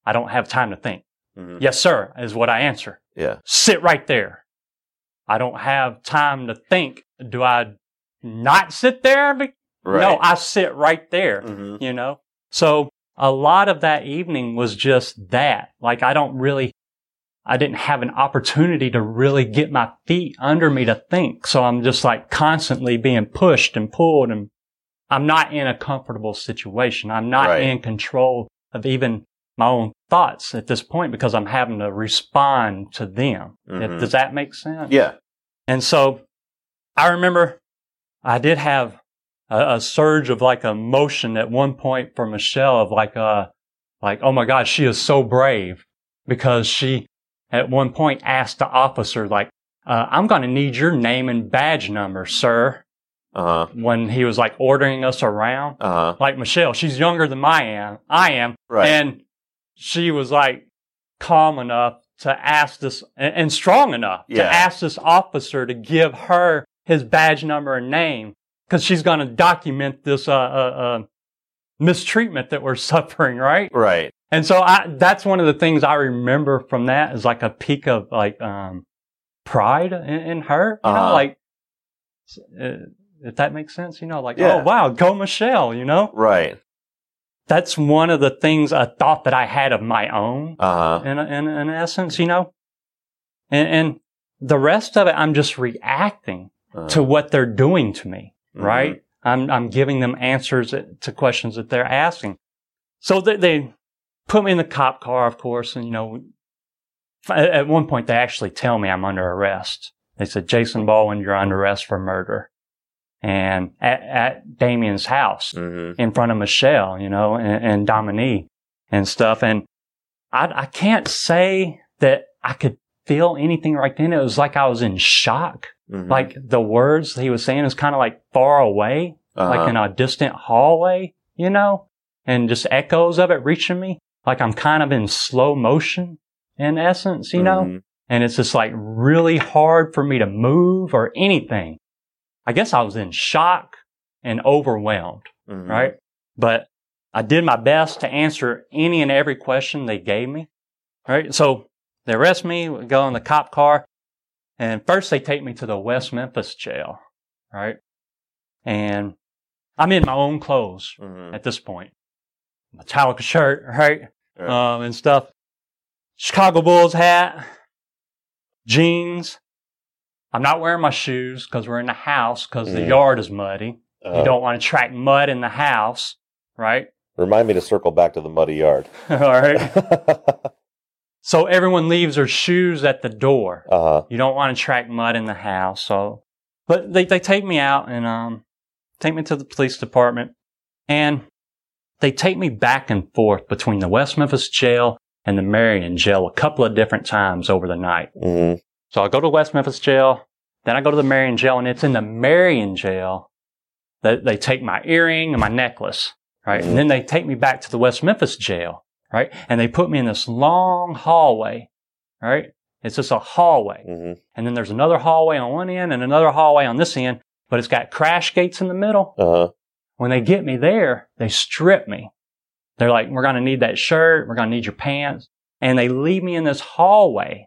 I don't have time to think. Mhm. Yes, sir, is what I answer. yeah Sit right there. I don't have time to think. Do I not sit there? Right No, I sit right there, Mhm. you know? So a lot of that evening was just that. Like I don't really, I didn't have an opportunity to really get my feet under me to think. So I'm just like constantly being pushed and pulled and I'm not in a comfortable situation. I'm not Right. in control of even my own thoughts at this point because I'm having to respond to them. Mhm. Does that make sense? yeah And so I remember I did have a, a surge of like emotion at one point for Michelle of like, uh, like, oh my God, she is so brave because she at one point asked the officer, like, uh, I'm going to need your name and badge number, sir. uh-huh When he was like ordering us around, uh-huh like Michelle, she's younger than I am. I am. right And she was like calm enough to ask this and, and strong enough Yeah. to ask this officer to give her his badge number and name because she's going to document this uh, uh, uh, mistreatment that we're *laughs* suffering, right? right And so I, that's one of the things I remember from that is like a peak of like um, pride in, in her, you know, Uh-huh. like uh, if that makes sense, you know, like Yeah. oh wow, go Michelle, you know right that's one of the things a thought that I had of my own uh-huh in, in, in essence, you know, and, and the rest of it, I'm just reacting uh-huh. to what they're doing to me, Mhm. right? I'm, I'm giving them answers to questions that they're asking. So they, they put me in the cop car, of course, and you know, at, one point they actually tell me I'm under arrest. They said, Jason Baldwin, you're under arrest for murder. And at, at Damien's house Mhm. in front of Michelle, you know, and, and Dominique and stuff. And I, I can't say that I could feel anything right then. It was like I was in shock. Mhm. Like the words he was saying is kind of like far away, like Uh-huh. in a distant hallway, you know, and just echoes of it reaching me. Like I'm kind of in slow motion in essence, you know, Mhm. and it's just like really hard for me to move or anything. I guess I was in shock and overwhelmed Mhm. right? But I did my best to answer any and every question they gave me, right? So they arrest me, we go in the cop car, and first they take me to the West Memphis jail, right? And I'm in my own clothes Mhm. at this point. Metallica shirt, right? Right. Um, and stuff. Chicago Bulls hat, jeans. I'm not wearing my shoes because we're in the house because the yard is muddy. Uh, You don't want to track mud in the house, right? Remind me to circle back to the muddy yard. *laughs* All right. *laughs* So everyone leaves their shoes at the door. uh huh. You don't want to track mud in the house. So, but they, they take me out and, um, take me to the police department and they take me back and forth between the West Memphis jail and the Marion jail a couple of different times over the night. hmm So I go to West Memphis jail, then I go to the Marion jail, and it's in the Marion jail that they take my earring and my necklace, right? And then they take me back to the West Memphis jail, right? And they put me in this long hallway, right? It's just a hallway. hmm And then there's another hallway on one end and another hallway on this end, but it's got crash gates in the middle. Uh huh. When they get me there, they strip me. They're like, we're going to need that shirt. We're going to need your pants. And they leave me in this hallway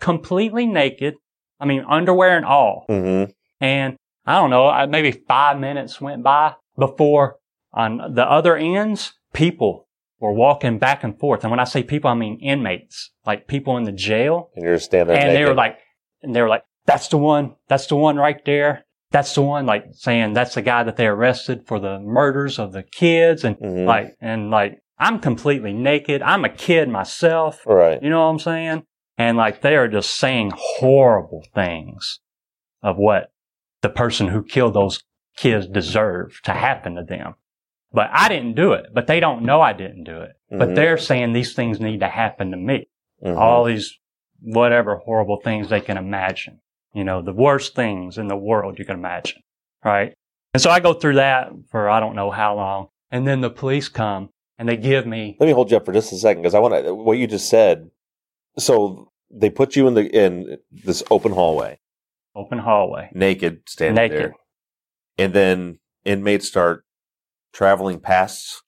completely naked. I mean, underwear and all. hmm And I don't know, maybe five minutes went by before on the other ends, people were walking back and forth. And when I say people, I mean inmates, like people in the jail. And you're standing there. And they were like, and they were like, that's the one. That's the one right there. That's the one, like saying that's the guy that they arrested for the murders of the kids. And Mhm. like, and like, I'm completely naked. I'm a kid myself. right. You know what I'm saying? And like, they are just saying horrible things of what the person who killed those kids deserve to happen to them. But I didn't do it, but they don't know I didn't do it. But Mhm. they're saying these things need to happen to me Mhm. all these whatever horrible things they can imagine. You know, the worst things in the world you can imagine. Right. And so I go through that for I don't know how long. And then the police come and they give me, Let me hold you up for just a second because I want to. What you just said. So they put you in the in this open hallway, open hallway, naked, standing naked. there, and then inmates start traveling past.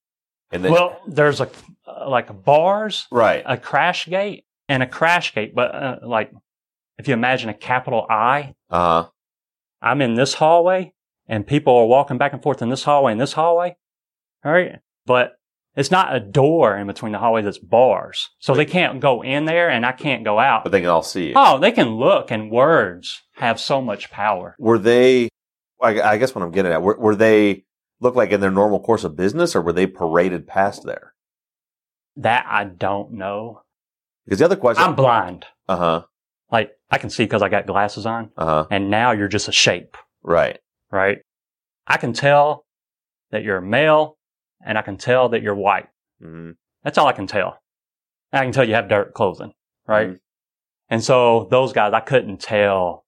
And then Well, there's a, uh, like bars, right, a crash gate and a crash gate. But uh, like, if you imagine a capital I, uh huh, I'm in this hallway and people are walking back and forth in this hallway and this hallway. All right. But it's not a door in between the hallways. It's bars. So they can't go in there and I can't go out. but they can all see you. Oh, they can look and words have so much power. Were they? I, I guess what I'm getting at were, were they look like in their normal course of business, or were they paraded past there? That I don't know. Because the other question, I'm blind. uh huh, Like I can see because I got glasses on uh huh, and now you're just a shape, right, right? I can tell that you're male and I can tell that you're white. hmm That's all I can tell. I can tell you have dirt clothing, right? Mhm. And so those guys, I couldn't tell.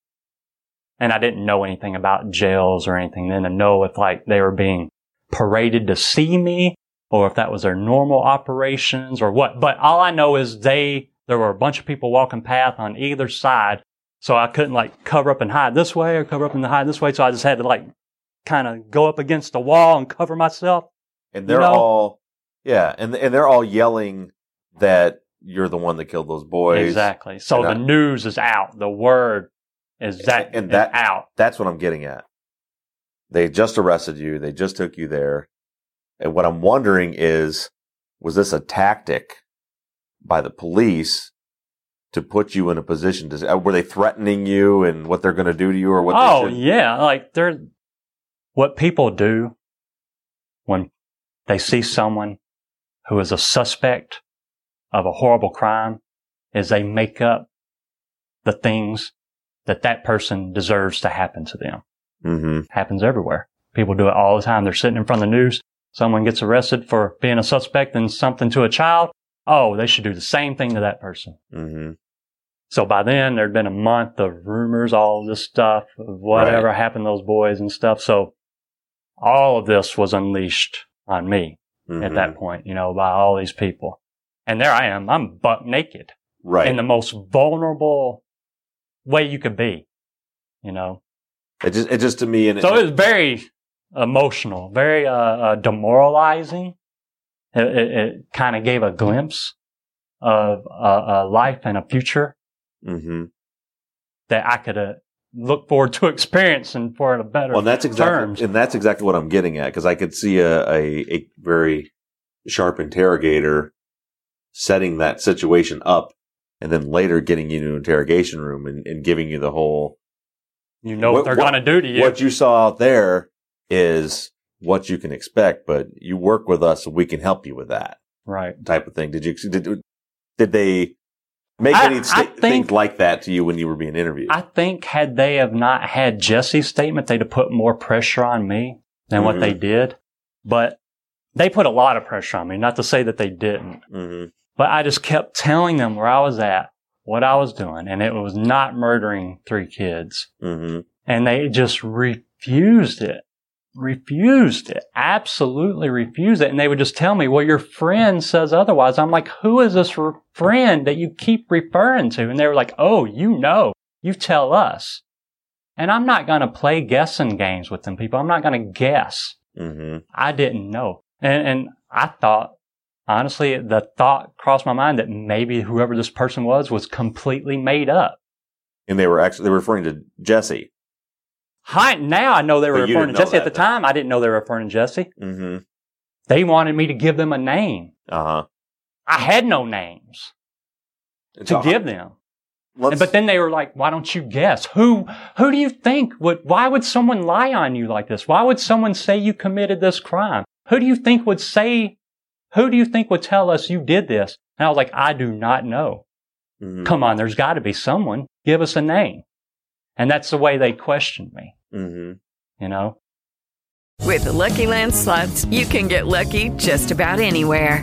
And I didn't know anything about jails or anything then to know if like they were being paraded to see me or if that was their normal operations or what. But all I know is they, there were a bunch of people walking path on either side. So I couldn't like cover up and hide this way or cover up and hide this way. So I just had to like kind of go up against the wall and cover myself. and they're You know? all, yeah, and and they're all yelling that you're the one that killed those boys. Exactly. So And the I- news is out. The word is that And is that- out. That's what I'm getting at. They just arrested you. They just took you there. And what I'm wondering is, was this a tactic by the police to put you in a position to, uh, were they threatening you and what they're going to do to you or what oh yeah, like they're what people do when they see someone who is a suspect of a horrible crime is they make up the things that that person deserves to happen to them. Mm-hmm. happens everywhere. People do it all the time. They're sitting in front of the news. Someone gets arrested for being a suspect in something to a child. Oh, they should do the same thing to that person. Mm-hmm. So by then there'd been a month of rumors, all this stuff, of whatever happened to those boys and stuff. So all of this was unleashed on me Mm-hmm. at that point, you know, by all these people. And there I am. I'm buck naked Right. in the most vulnerable way you could be, you know. it just, it just to me, and So it was very emotional, very uh, uh, demoralizing. It, it, it kind of gave a glimpse of a, a life and a future hmm that I could uh, look forward to *laughs* experiencing for a better Well, and that's exactly, terms. and that's exactly what I'm getting at because I could see a, a, a very sharp interrogator setting that situation up and then later getting you into an interrogation room and, and giving you the whole You know What- what, they're what- going to do to you. what you saw out there is what you can expect, but you work with us, so we can help you with that Right. type of thing. Did you did did they make I- any sta- think- things like that to you when you were being interviewed? I think had they have not had Jesse's statement, they'd have put more pressure on me than what Mhm. they did. But they put a lot of pressure on me. Not to say that they didn't, hmm but I just kept telling them where I was at, what I was doing, and it was not murdering three kids. hmm And they just refused it. Refused it. Absolutely refused it. And they would just tell me, well, your friend says otherwise. I'm like, who is this r- friend that you keep referring to? And they were like, oh, you know, you tell us. And I'm not going to play guessing games with them people. I'm not going to guess. hmm I didn't know. And, and I thought, honestly, the thought crossed my mind that maybe whoever this person was was completely made up. And they were actually they were referring to Jesse. Hi, now I know they were But referring to Jesse. At the time, I didn't know they were referring to Jesse. hmm They wanted me to give them a name. Uh huh. I had no names to give them. Let's, But then they were like, why don't you guess? Who, who do you think would, why would someone lie on you like this? Why would someone say you committed this crime? Who do you think would say, who do you think would tell us you did this? And I was like, I do not know. Mhm. Come on, there's got to be someone. Give us a name. And that's the way they questioned me, Mhm. you know? With the Lucky Land slots, you can get lucky just about anywhere.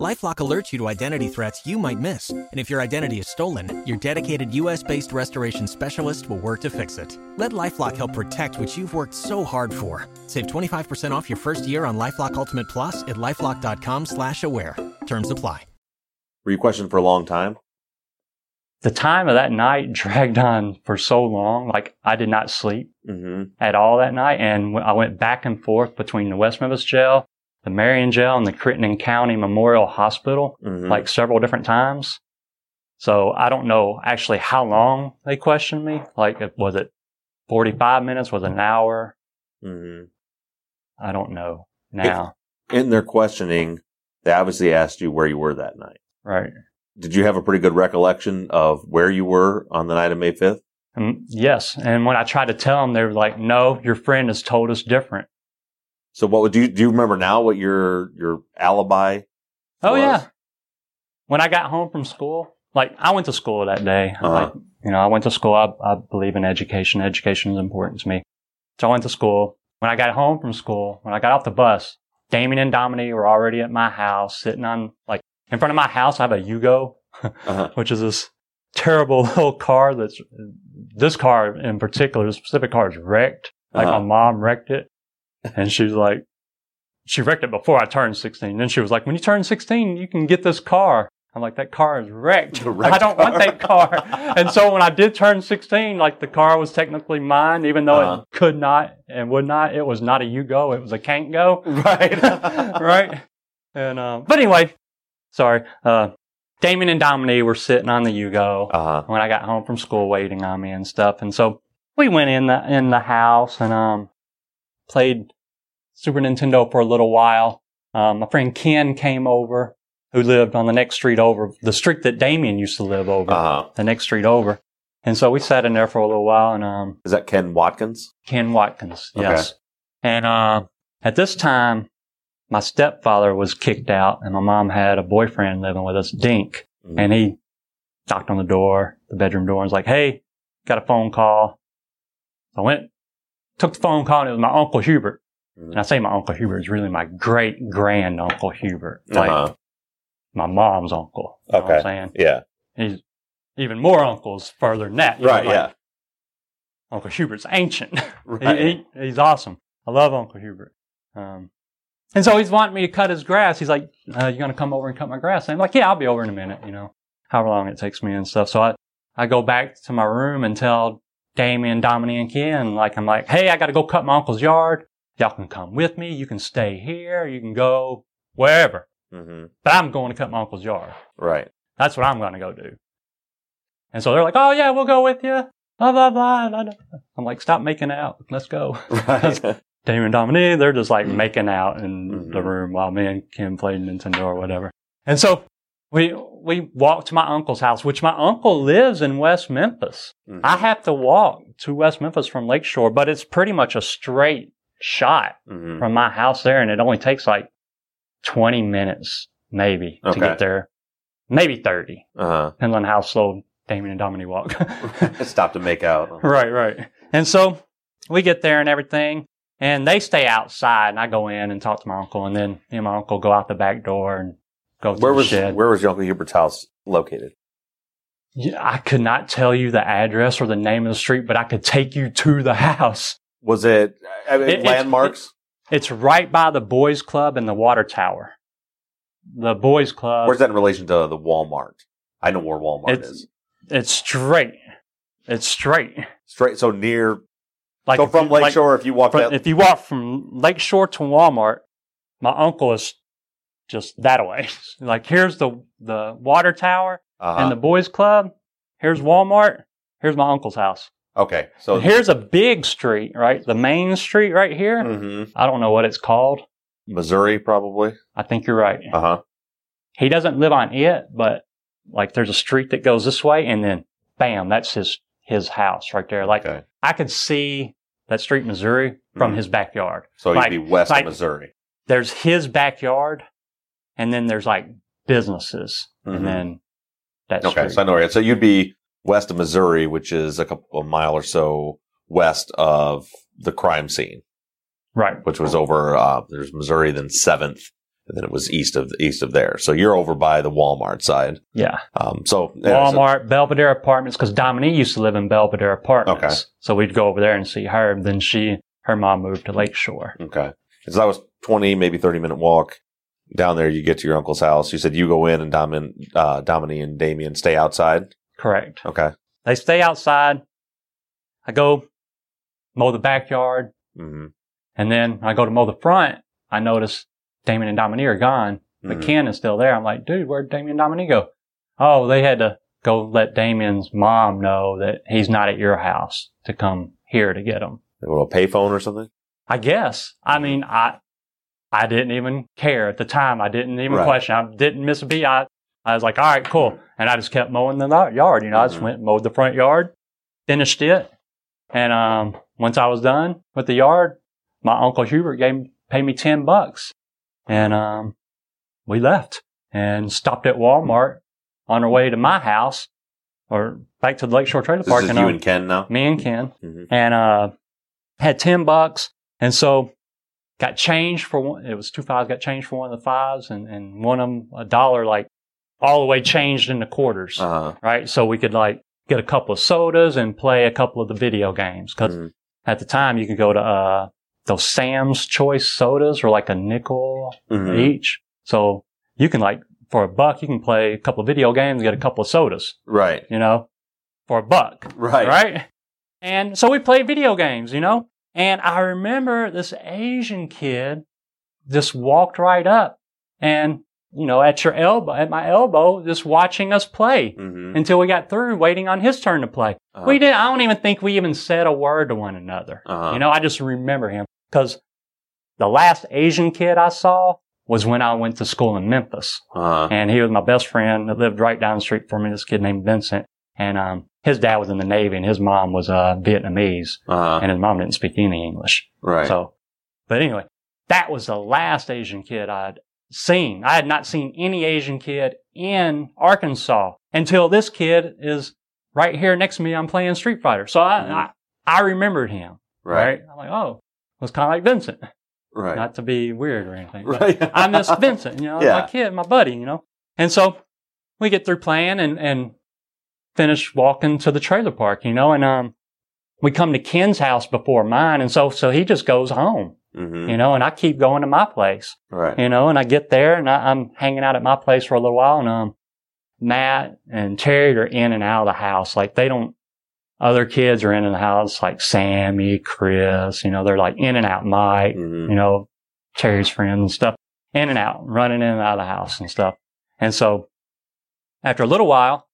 Lifelock alerts you to identity threats you might miss. And if your identity is stolen, your dedicated US based restoration specialist will work to fix it. Let Lifelock help protect what you've worked so hard for. Save 25% off your first year on Lifelock Ultimate Plus at lifelock.com slash aware. Terms apply. Were you questioned for a long time? The time of that night dragged on for so long. Like I did not sleep Mm-hmm. at all that night. And I went back and forth between the West Memphis jail, the Marion jail, and the Crittenden County Memorial Hospital, Mhm. like several different times. So I don't know actually how long they questioned me. Like, was it 45 minutes? Was it an hour? Mm-hmm. I don't know now. In their questioning, they obviously asked you where you were that night. Right. Did you have a pretty good recollection of where you were on the night of May 5th? And yes. And when I tried to tell them, they were like, no, your friend has told us different. So what would you, do you remember now what your, your alibi Oh was? yeah. When I got home from school, like I went to school that day. Uh-huh. Like, you know, I went to school. I, I believe in education. Education is important to me. So I went to school. When I got home from school, when I got off the bus, Damien and Dominique were already at my house, sitting on like in front of my house. I have a Yugo, Uh-huh. *laughs* which is this terrible *laughs* little car. That's this car in particular, this specific car is wrecked. Like Uh-huh. my mom wrecked it, and she's like, she wrecked it before I turned 16. Then she was like, when you turn 16, you can get this car. I'm like, that car is wrecked. *laughs* Wrecked I don't want that car. and so when I did turn 16, like the car was technically mine, even though Uh-huh. it could not and would not. It was not a you go. It was a Can't Go. Right. *laughs* *laughs* right. And, um, but anyway, sorry. Uh, Damien and Dominique were sitting on the Yugo Uh-huh. when I got home from school waiting on me and stuff. And so we went in the, in the house and, um, played Super Nintendo for a little while. Um, my friend Ken came over who lived on the next street over, the street that Damien used to live over, Uh-huh. the next street over. And so we sat in there for a little while and, um, Is that Ken Watkins? Ken Watkins, Okay. yes. And, uh, at this time, my stepfather was kicked out and my mom had a boyfriend living with us, Dink. Mhm. And he knocked on the door, the bedroom door, and was like, Hey, got a phone call. I went, took the phone call, and it was my Uncle Hubert. Mhm. And I say my Uncle Hubert is really my great grand Uncle Hubert. Like Uh-huh. my mom's uncle. You know what I'm Okay. saying? Yeah. He's even more uncles further than that. you know, Right. like yeah. Uncle Hubert's ancient. *laughs* Right. he, he, he's awesome. I love Uncle Hubert. Um, And so he's wanting me to cut his grass. He's like, uh, "You gonna come over and cut my grass?" And I'm like, "Yeah, I'll be over in a minute." You know, however long it takes me and stuff. So I I go back to my room and tell Damien, Dominique, and Ken, like I'm like, "Hey, I got to go cut my uncle's yard. Y'all can come with me. You can stay here. You can go wherever. Mm-hmm. But I'm going to cut my uncle's yard. Right. That's what I'm going to go do." And so they're like, "Oh yeah, we'll go with you." Blah blah blah. blah, blah. I'm like, "Stop making out. Let's go." *laughs* Right. Damien and Dominique, they're just like making out in Mm-hmm. the room while me and Kim played Nintendo or whatever. And so we we walked to my uncle's house, which my uncle lives in West Memphis. Mm-hmm. I have to walk to West Memphis from Lakeshore, but it's pretty much a straight shot Mhm. from my house there, and it only takes like twenty minutes maybe Okay. to get there, maybe thirty, Uh depending on how slow Damien and Dominique walk. *laughs* Stop to make out. *laughs* Right, right. And so we get there and everything, and they stay outside, and I go in and talk to my uncle, and then me and my uncle go out the back door and go Where was shed. where was your uncle Hubert's house located? Yeah, I could not tell you the address or the name of the street, but I could take you to the house. Was it, I mean, It- landmarks? It's right by the boys' club and the water tower. The boys' club. Where's that in relation to the Walmart? I know where Walmart It's- is. It's straight. It's straight. Straight, so near. Like so from you- like- Lakeshore, if you walk From- that, if you walk from Lakeshore to Walmart, my uncle is just that way. *laughs* Like here's the the water tower uh and the boys club. Here's Walmart. Here's my uncle's house. okay, so And here's a big street, right? The main street right here. Mhm. I don't know what it's called. Missouri, probably. I think you're right. Uh huh. He doesn't live on it, but like there's a street that goes this way, and then bam, that's his his house right there. Like Okay. I could see that street, Missouri, from Mhm. his backyard. So Like- you'd be west like- of Missouri. there's his backyard, and then there's like businesses, Mhm. and then that's Okay, street. so I know is. So you'd be west of Missouri, which is a couple of mile or so west of the crime scene, right. which was over. Uh, there's Missouri, then Seventh, and then it was east of east of there. So you're over by the Walmart side. Yeah. Um, so yeah, so- Walmart, Belvedere Apartments, because Dominique used to live in Belvedere Apartments. Okay. So we'd go over there and see her. Then she, her mom moved to Lakeshore. Okay. So that was 20, maybe 30 minute walk down there. You get to your uncle's house. You said you go in and Domin, uh, Dominique and Damien stay outside. Correct. Okay. They stay outside. I go mow the backyard, hmm and then I go to mow the front. I notice Damien and Dominique are gone, but Mhm. Ken is still there. I'm like, dude, where'd Damien and Dominique go? Oh, they had to go let Damien's mom know that he's not at your house to come here to get him. They go to a payphone or something. I guess. I mean, I, I didn't even care at the time. I didn't even Right. question. I didn't miss a beat. I, I was like, all right, cool. And I just kept mowing the yard. You know, I just Mhm. went and mowed the front yard, finished it. And, um, once I was done with the yard, my uncle Hubert gave, paid me 10 bucks. And, um, we left and stopped at Walmart on our way to my house or back to the Lakeshore Trailer This Park. is and, you um, and Ken now. me and Ken Mhm. and uh had 10 bucks and so got changed for one it was two fives got changed for one of the fives and, and one of them a dollar like all the way changed into quarters Uh huh. right so we could like get a couple of sodas and play a couple of the video games because Mhm. at the time you could go to uh those sam's choice sodas or like a nickel Mhm. each so you can like for a buck you can play a couple of video games get a couple of sodas Right. you know for a buck Right. right? And so we played video games, you know? And I remember this Asian kid just walked right up and, you know, at your elbow, at my elbow, just watching us play Mm-hmm. until we got through waiting on his turn to play. Uh-huh. We did, I don't even think we even said a word to one another. Uh-huh. You know, I just remember him because the last Asian kid I saw was when I went to school in Memphis Uh-huh. and he was my best friend that lived right down the street from me. This kid named Vincent, and um, his dad was in the Navy, and his mom was uh, Vietnamese, Uh-huh. and his mom didn't speak any English. Right. So, but anyway, that was the last Asian kid I'd seen. I had not seen any Asian kid in Arkansas until this kid is right here next to me. I'm playing Street Fighter, so I Mhm. I, I remembered him. right. Right? I'm like, oh, it was kind of like Vincent. Right. Not to be weird or anything. Right. I miss Vincent, you know, *laughs* Yeah. my kid, my buddy, you know. And so we get through playing and, and finish walking to the trailer park, you know, and um we come to Ken's house before mine, and so so he just goes home. Mhm. you know, and I keep going to my place, Right. you know, and I get there and I, I'm hanging out at my place for a little while and, um, Matt and Terry are in and out of the house. Like they don't, other kids are in and the house, like Sammy, Chris, you know, they're like in and out, Mike, Mhm. you know, Terry's friends and stuff, in and out, running in and out of the house and stuff. And so after a little while,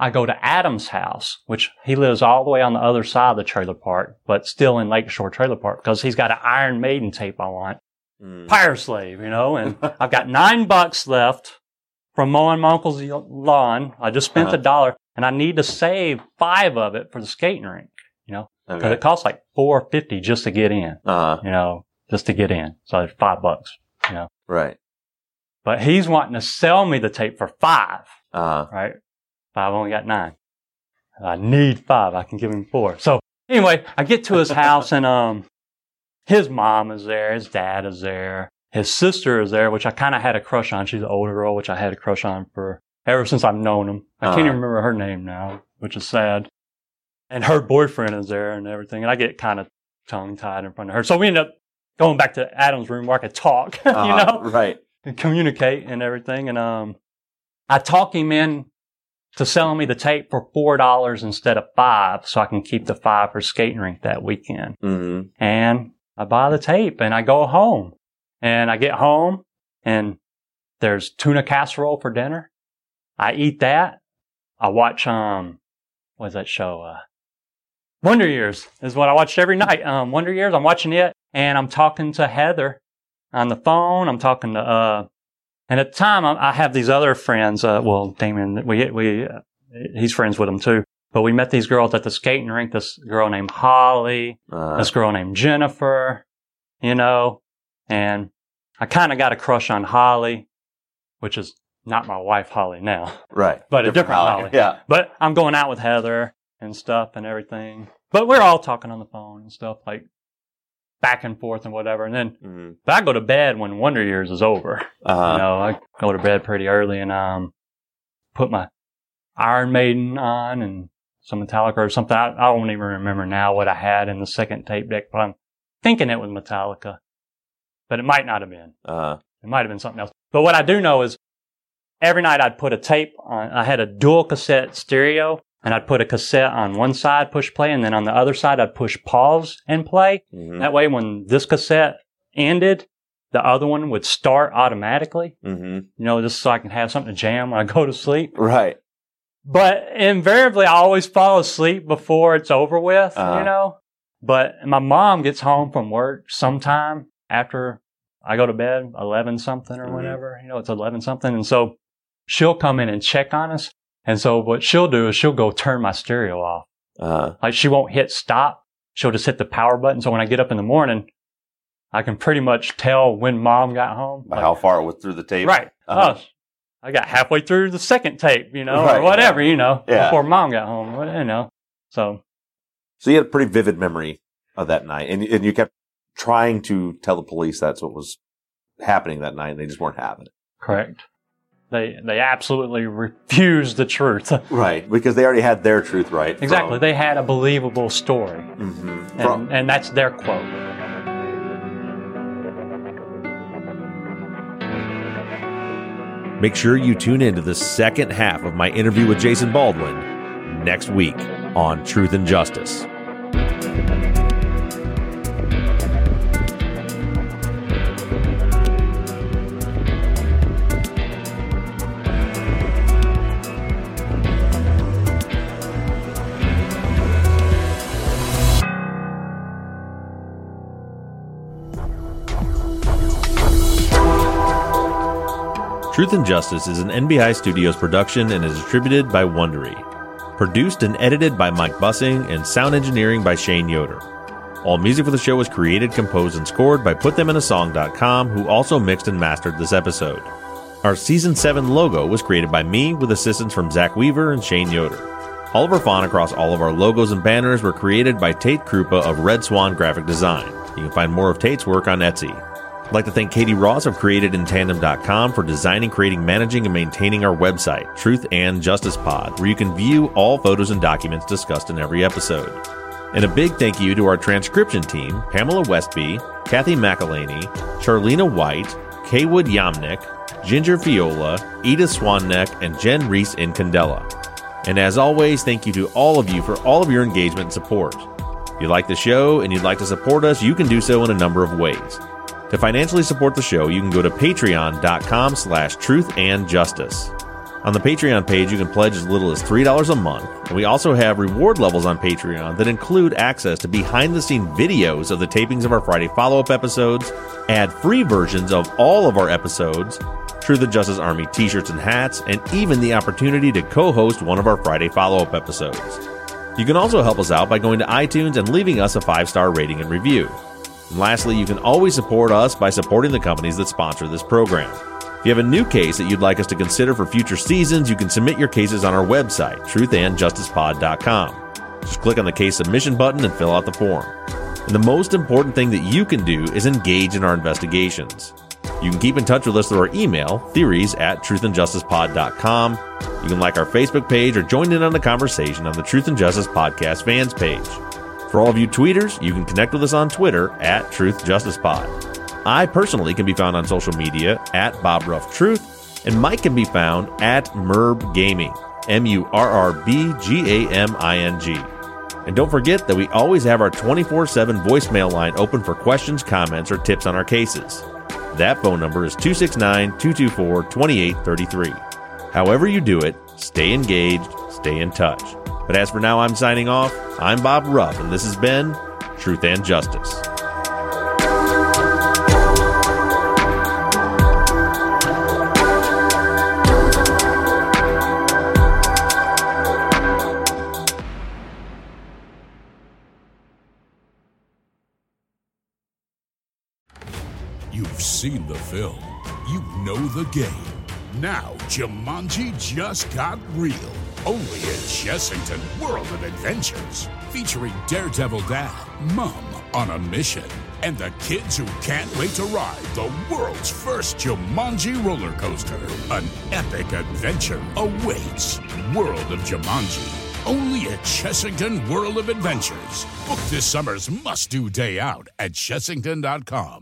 I go to Adam's house, which he lives all the way on the other side of the trailer park, but still in Lakeshore Trailer Park because he's got an Iron Maiden tape I want. Mm. Powerslave, you know, and *laughs* I've got nine bucks left from mowing my uncle's lawn. I just spent Uh-huh. a dollar and I need to save five of it for the skating rink, you know, because Okay. it costs like four fifty just to get in, Uh-huh. you know, just to get in. So it's five bucks, you know, Right. but he's wanting to sell me the tape for five Uh-huh. right? But I've only got nine. I need five. I can give him four. So anyway, I get to his house and um, his mom is there, his dad is there, his sister is there, which I kind of had a crush on. She's an older girl, which I had a crush on for ever since I've known him. I can't Uh-huh. even remember her name now, which is sad. And her boyfriend is there and everything, and I get kind of tongue tied in front of her. So we end up going back to Adam's room where I could talk, *laughs* you Uh-huh. know Right. and communicate and everything. And um, I talk him in to selling me the tape for four dollars instead of five, so I can keep the five for skating rink that weekend. Mm-hmm. And I buy the tape and I go home. And I get home and there's tuna casserole for dinner. I eat that. I watch um, what's that show? Uh, Wonder Years is what I watched every night. Um, Wonder Years. I'm watching it and I'm talking to Heather on the phone. I'm talking to uh, and at the time I, I have these other friends. Uh, well, Damien, we we uh, he's friends with them too. But we met these girls at the skating rink. This girl named Holly, Uh, this girl named Jennifer, you know, and I kind of got a crush on Holly, which is not my wife Holly now, right. *laughs* but a different Holly. Yeah. But I'm going out with Heather and stuff and everything. But we're all talking on the phone and stuff like back and forth and whatever. And then, Mhm. but I go to bed when Wonder Years is over. Uh-huh. You know, I go to bed pretty early and um put my Iron Maiden on and some Metallica or something. I, I don't even remember now what I had in the second tape deck, but I'm thinking it was Metallica. But it might not have been. Uh-huh. It might have been something else. But what I do know is every night I'd put a tape on. I had a dual cassette stereo and I'd put a cassette on one side, push play, and then on the other side I'd push pause and play. Mhm. That way when this cassette ended, the other one would start automatically. Mm-hmm. You know, just so I can have something to jam when I go to sleep. Right. But invariably, I always fall asleep before it's over with, Uh-huh. you know. But my mom gets home from work sometime after I go to bed, 11 something or Mhm. whatever. You know, it's 11 something. And so she'll come in and check on us. And so what she'll do is she'll go turn my stereo off. Uh, Like she won't hit stop. She'll just hit the power button. So when I get up in the morning, I can pretty much tell when mom got home. by Like, how far it was through the tape. Right. Uh-huh. Oh, I got halfway through the second tape, you know, Right, or whatever, you know, Yeah. before mom got home, you know. So, So you had a pretty vivid memory of that night, and and you kept trying to tell the police that's what was happening that night, and they just weren't having it. correct. They they absolutely refused the truth. *laughs* Right, because they already had their truth right. exactly. They had a believable story, hmm and, and that's their quote. Make sure you tune in to the second half of my interview with Jason Baldwin next week on Truth and Justice. Truth and Justice is an NBI Studios production and is distributed by Wondery. Produced and edited by Mike Bussing and sound engineering by Shane Yoder. All music for the show was created, composed, and scored by PutThemInASong.com, who also mixed and mastered this episode. Our Season 7 logo was created by me with assistance from Zach Weaver and Shane Yoder. All of our font across all of our logos and banners were created by Tate Krupa of Red Swan Graphic Design. You can find more of Tate's work on Etsy. I'd like to thank Katie Ross of CreatedInTandem.com for designing, creating, managing, and maintaining our website, Truth and Justice Pod, where you can view all photos and documents discussed in every episode. And a big thank you to our transcription team Pamela Westby, Kathy McElhaney, Charlena White, Kaywood Yamnick, Ginger Viola, Edith Swanneck, and Jen Reese in Candela. And as always, thank you to all of you for all of your engagement and support. If you like the show and you'd like to support us, you can do so in a number of ways. To financially support the show, you can go to patreon.com slash truth and justice. On the Patreon page, you can pledge as little as $3 a month, and we also have reward levels on Patreon that include access to behind the scene videos of the tapings of our Friday follow up episodes, ad free versions of all of our episodes, Truth and Justice Army t shirts and hats, and even the opportunity to co host one of our Friday follow up episodes. You can also help us out by going to iTunes and leaving us a five star rating and review. And lastly, you can always support us by supporting the companies that sponsor this program. If you have a new case that you'd like us to consider for future seasons, you can submit your cases on our website, truthandjusticepod.com. Just click on the case submission button and fill out the form. And the most important thing that you can do is engage in our investigations. You can keep in touch with us through our email, theories at truthandjusticepod.com. You can like our Facebook page or join in on the conversation on the Truth and Justice Podcast fans page. For all of you tweeters, you can connect with us on Twitter at Truth Justice Pod. I personally can be found on social media at Bob Ruff Truth, and Mike can be found at Murrb Gaming, M U R R B G A M I N G. And don't forget that we always have our 24 7 voicemail line open for questions, comments, or tips on our cases. That phone number is 269 224 2833. However, you do it, stay engaged, stay in touch. But as for now, I'm signing off. I'm Bob Ruff, and this has been Truth and Justice. You've seen the film. You know the game. Now, Jumanji just got real. Only in Chessington World of Adventures. Featuring Daredevil Dad, Mom on a mission, and the kids who can't wait to ride the world's first Jumanji roller coaster. An epic adventure awaits. World of Jumanji. Only at Chessington World of Adventures. Book this summer's must do day out at Chessington.com.